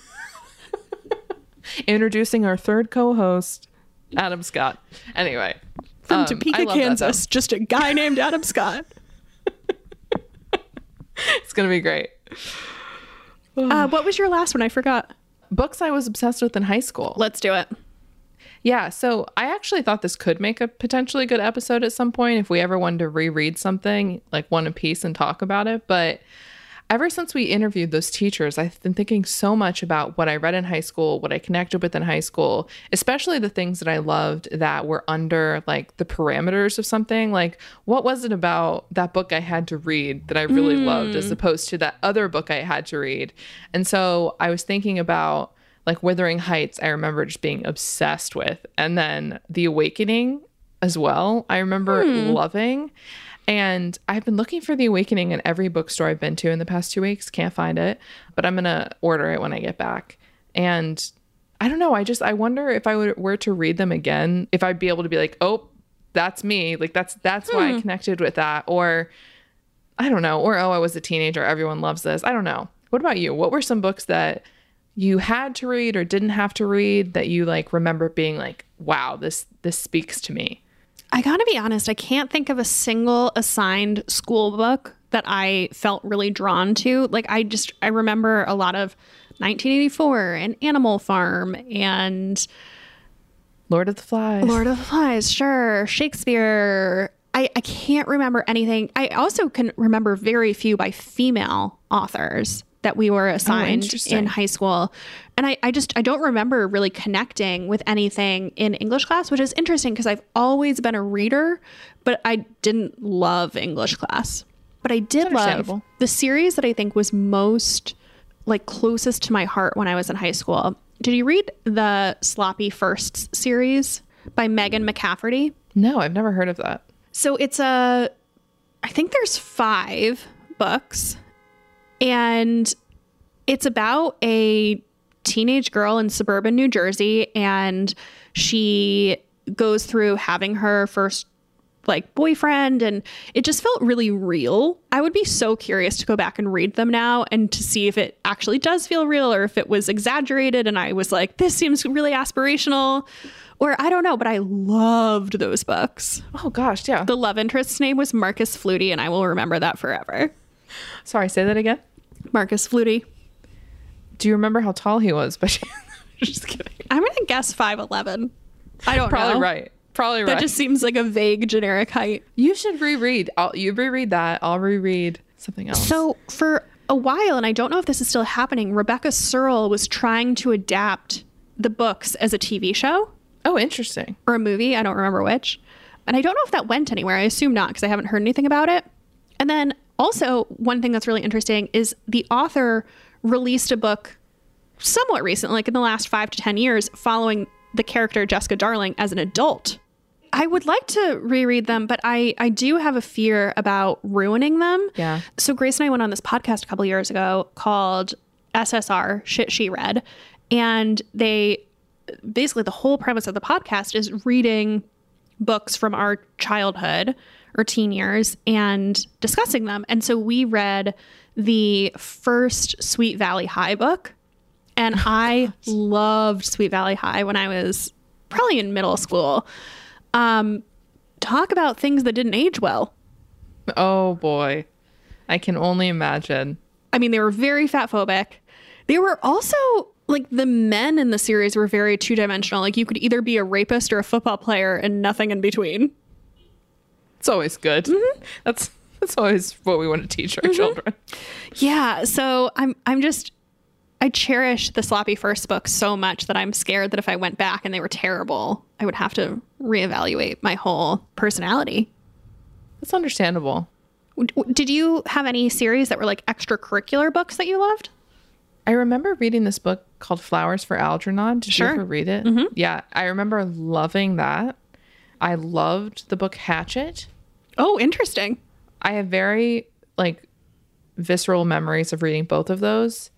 Introducing our third co-host, Adam Scott. Anyway, From um, Topeka, love that, Kansas, just a guy named Adam Scott. it's gonna be great. Uh, what was your last one? I forgot. Books I was obsessed with in high school. Let's do it. Yeah, so I actually thought this could make a potentially good episode at some point if we ever wanted to reread something like one a piece and talk about it. But ever since we interviewed those teachers, I've been thinking so much about what I read in high school, what I connected with in high school, especially the things that I loved that were under like the parameters of something. Like, what was it about that book I had to read that I really loved as mm. opposed to that other book I had to read? And so I was thinking about like Wuthering Heights, I remember just being obsessed with. And then The Awakening as well, I remember hmm. loving. And I've been looking for The Awakening in every bookstore I've been to in the past two weeks. Can't find it, but I'm going to order it when I get back. And I don't know. I just, I wonder if I would, were to read them again, if I'd be able to be like, oh, that's me. Like, that's, that's why I hmm. connected with that. Or, I don't know. Or, oh, I was a teenager. Everyone loves this. I don't know. What about you? What were some books that you had to read or didn't have to read that you like remember being like, wow, this this speaks to me? I gotta be honest, I can't think of a single assigned school book that I felt really drawn to. Like, I just, I remember a lot of 1984 and Animal Farm and Lord of the Flies. Lord of the Flies, sure, Shakespeare. I, I can't remember anything. I also can remember very few by female authors that we were oh, assigned interesting. in high school. And I, I just I don't remember really connecting with anything in English class, which is interesting because I've always been a reader, but I didn't love English class. But I did love the series that I think was most like closest to my heart when I was in high school. Did you read the Sloppy Firsts series by Megan McCafferty? No, I've never heard of that. So it's a, I think there's five books, and it's about a teenage girl in suburban New Jersey, and she goes through having her first like boyfriend and it just felt really real. I would be so curious to go back and read them now and to see if it actually does feel real or if it was exaggerated and I was like this seems really aspirational or I don't know, but I loved those books. Oh gosh, yeah. The love interest's name was Marcus Flutie, and I will remember that forever. Sorry, say that again. Marcus Flutie. Do you remember how tall he was? But just kidding. I'm gonna guess five eleven. I don't Probably know. right. Probably right. That just seems like a vague generic height. you should reread. I'll you reread that. I'll reread something else. So for a while, and I don't know if this is still happening, Rebecca Serle was trying to adapt the books as a TV show oh, interesting. or a movie. I don't remember which. And I don't know if that went anywhere. I assume not because I haven't heard anything about it. And then also, one thing that's really interesting is the author released a book somewhat recently, like in the last five to 10 years, following the character Jessica Darling as an adult. I would like to reread them, but I, I do have a fear about ruining them. Yeah. So Grace and I went on this podcast a couple years ago called SSR Shit She Read, and they basically the whole premise of the podcast is reading books from our childhood or teen years and discussing them. And so we read the first Sweet Valley High book, and I loved Sweet Valley High when I was probably in middle school. Um, talk about things that didn't age well. Oh boy. I can only imagine. I mean, they were very fat phobic. They were also like the men in the series were very two dimensional. Like you could either be a rapist or a football player and nothing in between. It's always good. Mm-hmm. That's that's always what we want to teach our children. Yeah. So I'm I'm just I cherish the sloppy first book so much that I'm scared that if I went back and they were terrible, I would have to reevaluate my whole personality. That's understandable. Did you have any series that were like extracurricular books that you loved? I remember reading this book called Flowers for Algernon. Did Sure. you ever read it? Yeah, I remember loving that. I loved the book Hatchet. Oh, interesting. I have very like visceral memories of reading both of those.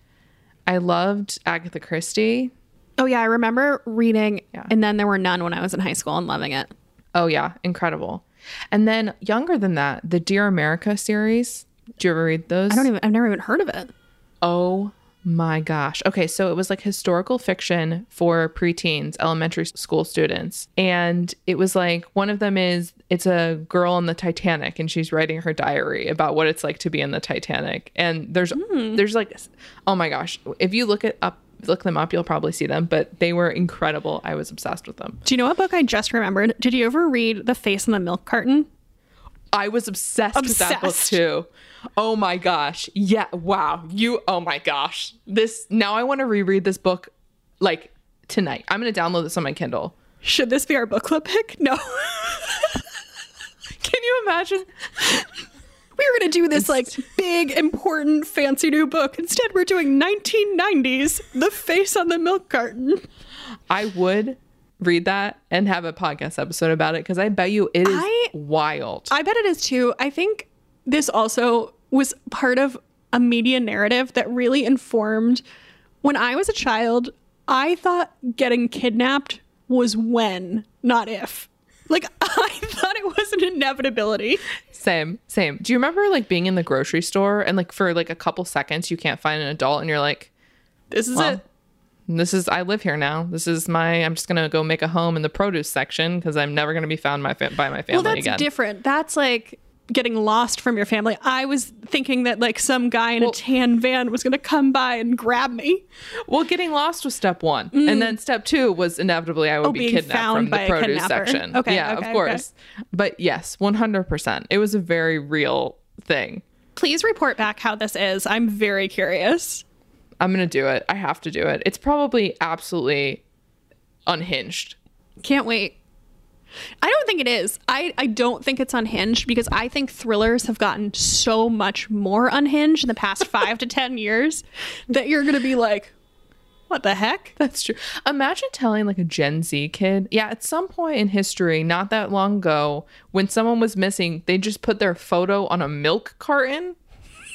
I loved Agatha Christie. Oh yeah, I remember reading Yeah. and then there were none when I was in high school and loving it. Oh yeah, incredible. And then younger than that, the Dear America series. Do you ever read those? I don't even I've never even heard of it. Oh my gosh. Okay, so it was like historical fiction for preteens, elementary school students. And it was like one of them is it's a girl on the Titanic and she's writing her diary about what it's like to be in the Titanic. And there's hmm. there's like oh my gosh, if you look it up look them up, you'll probably see them, but they were incredible. I was obsessed with them. Do you know what book I just remembered? Did you ever read The Face in the Milk Carton? I was obsessed, with that book too. Oh my gosh. Yeah. Wow. You, oh my gosh. This, now I want to reread this book like tonight. I'm going to download this on my Kindle. Should this be our book club pick? No. Can you imagine? we were going to do this like big, important, fancy new book. Instead, we're doing 1990s The Face on the Milk Carton. I would read that and have a podcast episode about it because I bet you it is I- wild. I bet it is too. I think this also was part of a media narrative that really informed when I was a child. I thought getting kidnapped was when, not if. Like, I thought it was an inevitability. same, same. Do you remember like being in the grocery store and like for like a couple seconds you can't find an adult and you're like, This is Well, it. this is I live here now. This is my. I'm just gonna go make a home in the produce section because I'm never gonna be found my fa- by my family Well, that's again. different. That's like getting lost from your family. I was thinking that like some guy in Well- a tan van was going to come by and grab me. Well, getting lost was step one, and then step two was inevitably I would Mm. Oh, be kidnapped found from by the produce section. Okay, yeah, okay, of okay. course. But yes, one hundred percent. It was a very real thing. Please report back how this is. I'm very curious. I'm gonna do it. I have to do it. It's probably absolutely unhinged. Can't wait. I don't think it is. I, I don't think it's unhinged because I think thrillers have gotten so much more unhinged in the past five to 10 years that you're going to be like, what the heck? That's true. Imagine telling like a Gen Z kid, yeah, at some point in history, not that long ago, when someone was missing, they just put their photo on a milk carton.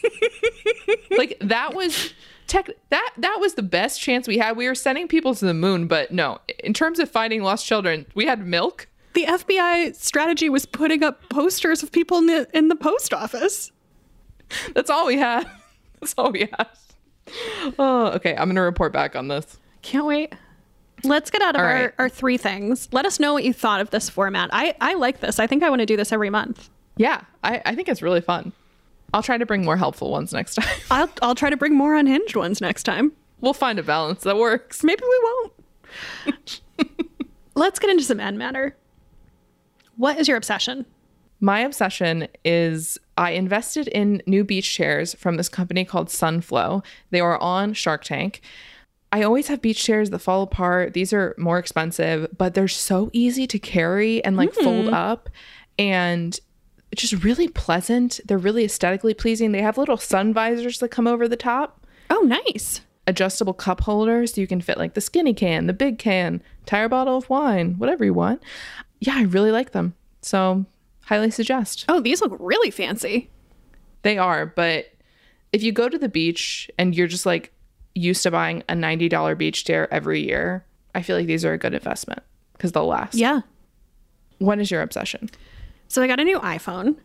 like that was tech that that was the best chance we had. We were sending people to the moon, but no, in terms of finding lost children, we had milk. The FBI strategy was putting up posters of people in the, in the post office. That's all we had. That's all we had. Oh, okay. I'm gonna report back on this. Can't wait. Let's get out of All our, right. our three things. Let us know what you thought of this format. I, I like this. I think I want to do this every month. Yeah, I, I think it's really fun. I'll try to bring more helpful ones next time. I'll, I'll try to bring more unhinged ones next time. we'll find a balance that works. Maybe we won't. Let's get into some end matter. What is your obsession? My obsession is I invested in new beach chairs from this company called Sunflow. They are on Shark Tank. I always have beach chairs that fall apart. These are more expensive, but they're so easy to carry and like fold hmm. up and just really pleasant. They're really aesthetically pleasing. They have little sun visors that come over the top, Oh, nice. adjustable cup holders so you can fit like the skinny can, the big can, tire bottle of wine, whatever you want. Yeah, I really like them. So, highly suggest. Oh, these look really fancy. They are, but if you go to the beach and you're just like used to buying a $90 beach chair every year, I feel like these are a good investment because they'll last. Yeah. What is your obsession? So I got a new iPhone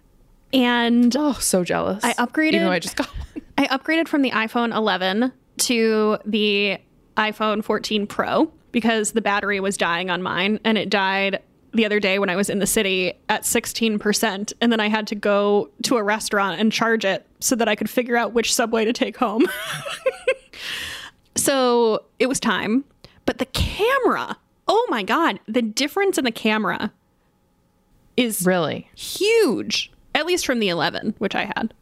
and Oh, so jealous. I upgraded- Even though I just got one. I upgraded from the iPhone 11 to the iPhone 14 Pro because the battery was dying on mine and it died the other day when I was in the city at 16%. And then I had to go to a restaurant and charge it so that I could figure out which subway to take home. so it was time. But the camera, oh my God, the difference in the camera is Really? huge, at least from the 11, which I had.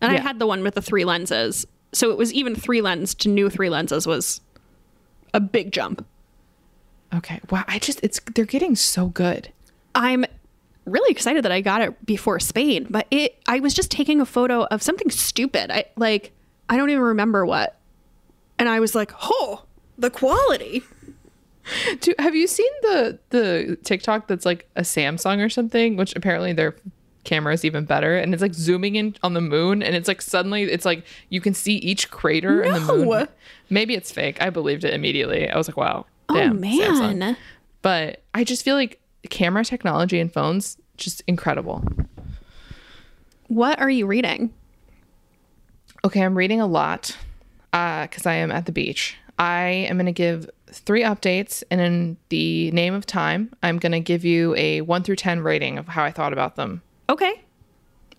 And I had the one with the three lenses. So it was even three lens to new three lenses was a big jump. Okay. Wow. I just, it's, they're getting so good. I'm really excited that I got it before Spain, but it I was just taking a photo of something stupid. I like I don't even remember what. And I was like, "Oh, the quality." Do, have you seen the the TikTok that's like a Samsung or something, which apparently their camera is even better, and it's like zooming in on the moon, and it's like suddenly it's like you can see each crater in the moon. No. Maybe it's fake. I believed it immediately. I was like, wow, Oh damn, man. Samsung. But I just feel like camera technology and phones just incredible. What are you reading? Okay, I'm reading a lot uh, because I am at the beach. I am going to give three updates, and in the name of time, I'm going to give you a one through 10 rating of how I thought about them. Okay.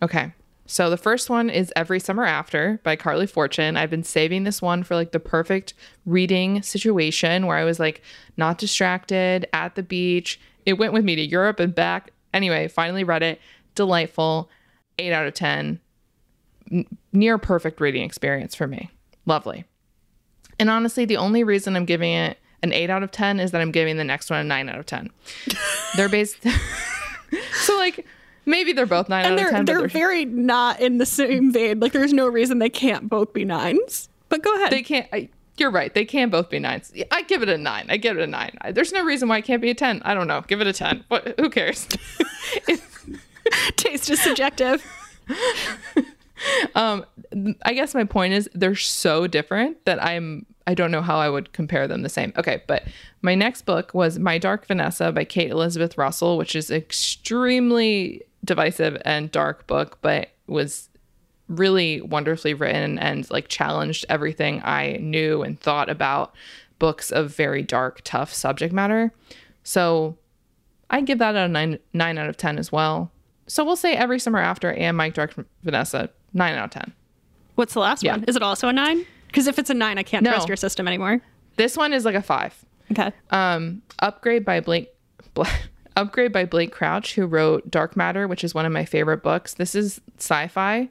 Okay. So the first one is Every Summer After by Carley Fortune. I've been saving this one for like the perfect reading situation where I was like not distracted at the beach. It went with me to Europe and back. Anyway, finally read it. Delightful. 8 out of 10. N- near perfect reading experience for me. Lovely. And honestly, the only reason I'm giving it an 8 out of 10 is that I'm giving the next one a 9 out of 10. they're based So like maybe they're both 9 And out they're of 10 they're they're very not in the same vein. Like there's no reason they can't both be nines. But go ahead. they can't I, you're right. They can both be nines. I give it a nine. I give it a nine. I, there's no reason why it can't be a 10 i don't know. Give it a 10 what who cares? Taste is subjective. um i guess my point is they're so different that i'm i don't know how i would compare them the same. Okay but my next book was my dark vanessa by kate elizabeth russell which is extremely divisive and dark book but was really wonderfully written and like challenged everything I knew and thought about books of very dark, tough subject matter. So I give that a nine nine out of ten as well. So we'll say every summer after and My Dark Vanessa nine out of ten. What's the last Yeah. one? Is it also a nine? Because if it's a nine, I can't No. trust your system anymore. This one is like a five. Okay. Um, Upgrade by Blake. Bla- Upgrade by Blake Crouch, who wrote Dark Matter, which is one of my favorite books. This is sci-fi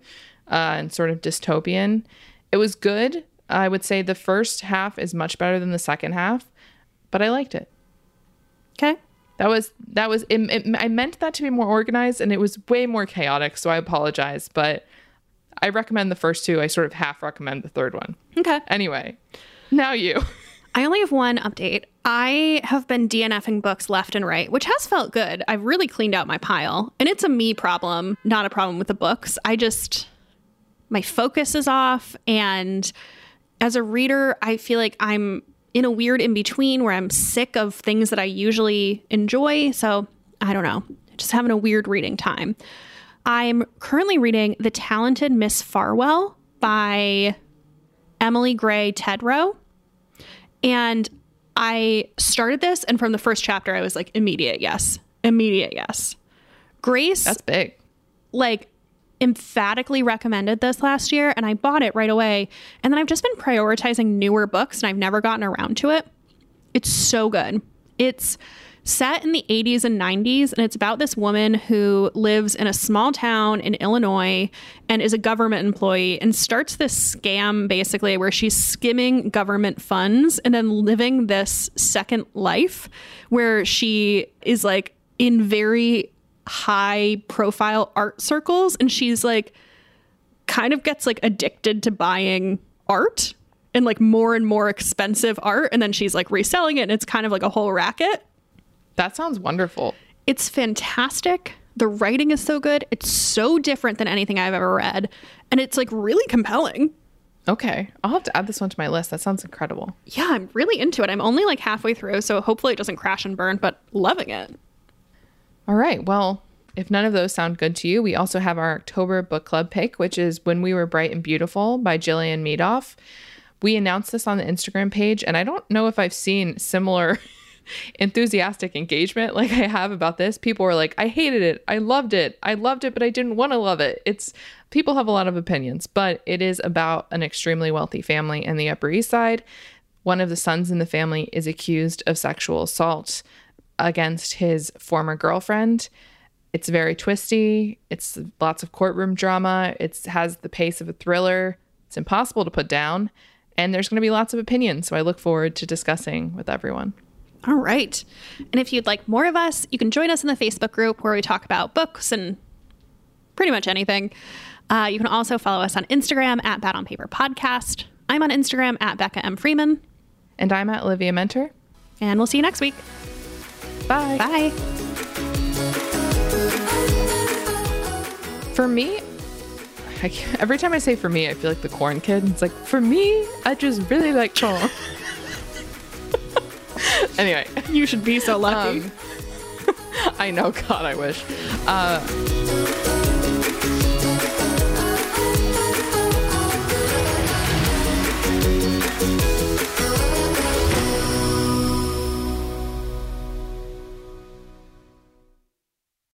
uh, and sort of dystopian. It was good. I would say the first half is much better than the second half, but I liked it. Okay. That was that was. It, it, I meant that to be more organized, and it was way more chaotic. So I apologize, but I recommend the first two. I sort of half recommend the third one. Okay. Anyway, now you. I only have one update. I have been DNFing books left and right, which has felt good. I've really cleaned out my pile, and it's a me problem, not a problem with the books. I just, my focus is off. And as a reader, I feel like I'm in a weird in between where I'm sick of things that I usually enjoy. So I don't know, just having a weird reading time. I'm currently reading The Talented Miss Farwell by Emily Gray Tedrow. And I started this, and from the first chapter, I was like, immediate yes, immediate yes. Grace, That's big. like, emphatically recommended this last year, and I bought it right away. And then I've just been prioritizing newer books, and I've never gotten around to it. It's so good. It's set in the 80s and 90s, and it's about this woman who lives in a small town in Illinois and is a government employee and starts this scam basically where she's skimming government funds and then living this second life where she is like in very high profile art circles and she's like kind of gets like addicted to buying art and like more and more expensive art and then she's like reselling it and it's kind of like a whole racket That sounds wonderful. it's fantastic the writing is so good it's so different than anything i've ever read and it's like really compelling Okay, I'll have to add this one to my list. That sounds incredible. yeah i'm really into it i'm only like halfway through so hopefully it doesn't crash and burn but loving it All right. Well, if none of those sound good to you, we also have our October book club pick, which is When We Were Bright and Beautiful by Jillian Medoff. We announced this on the Instagram page, and I don't know if I've seen similar enthusiastic engagement like I have about this. People were like, I hated it. I loved it. I loved it, but I didn't want to love it. It's people have a lot of opinions, but it is about an extremely wealthy family in the Upper East Side. One of the sons in the family is accused of sexual assault against his former girlfriend. It's very twisty. It's lots of courtroom drama. It has the pace of a thriller. It's impossible to put down. And there's going to be lots of opinions. So I look forward to discussing with everyone. All right. And if you'd like more of us, you can join us in the Facebook group where we talk about books and pretty much anything. Uh, you can also follow us on Instagram at Bad on Paper Podcast. I'm on Instagram at Becca M. Freeman. And I'm at Olivia Muenter. And we'll see you next week. Bye. Bye. For me, I, every time I say for me, I feel like the corn kid. It's like, for me, I just really like corn. anyway, You should be so lucky. um, I know, God, I wish. Uh,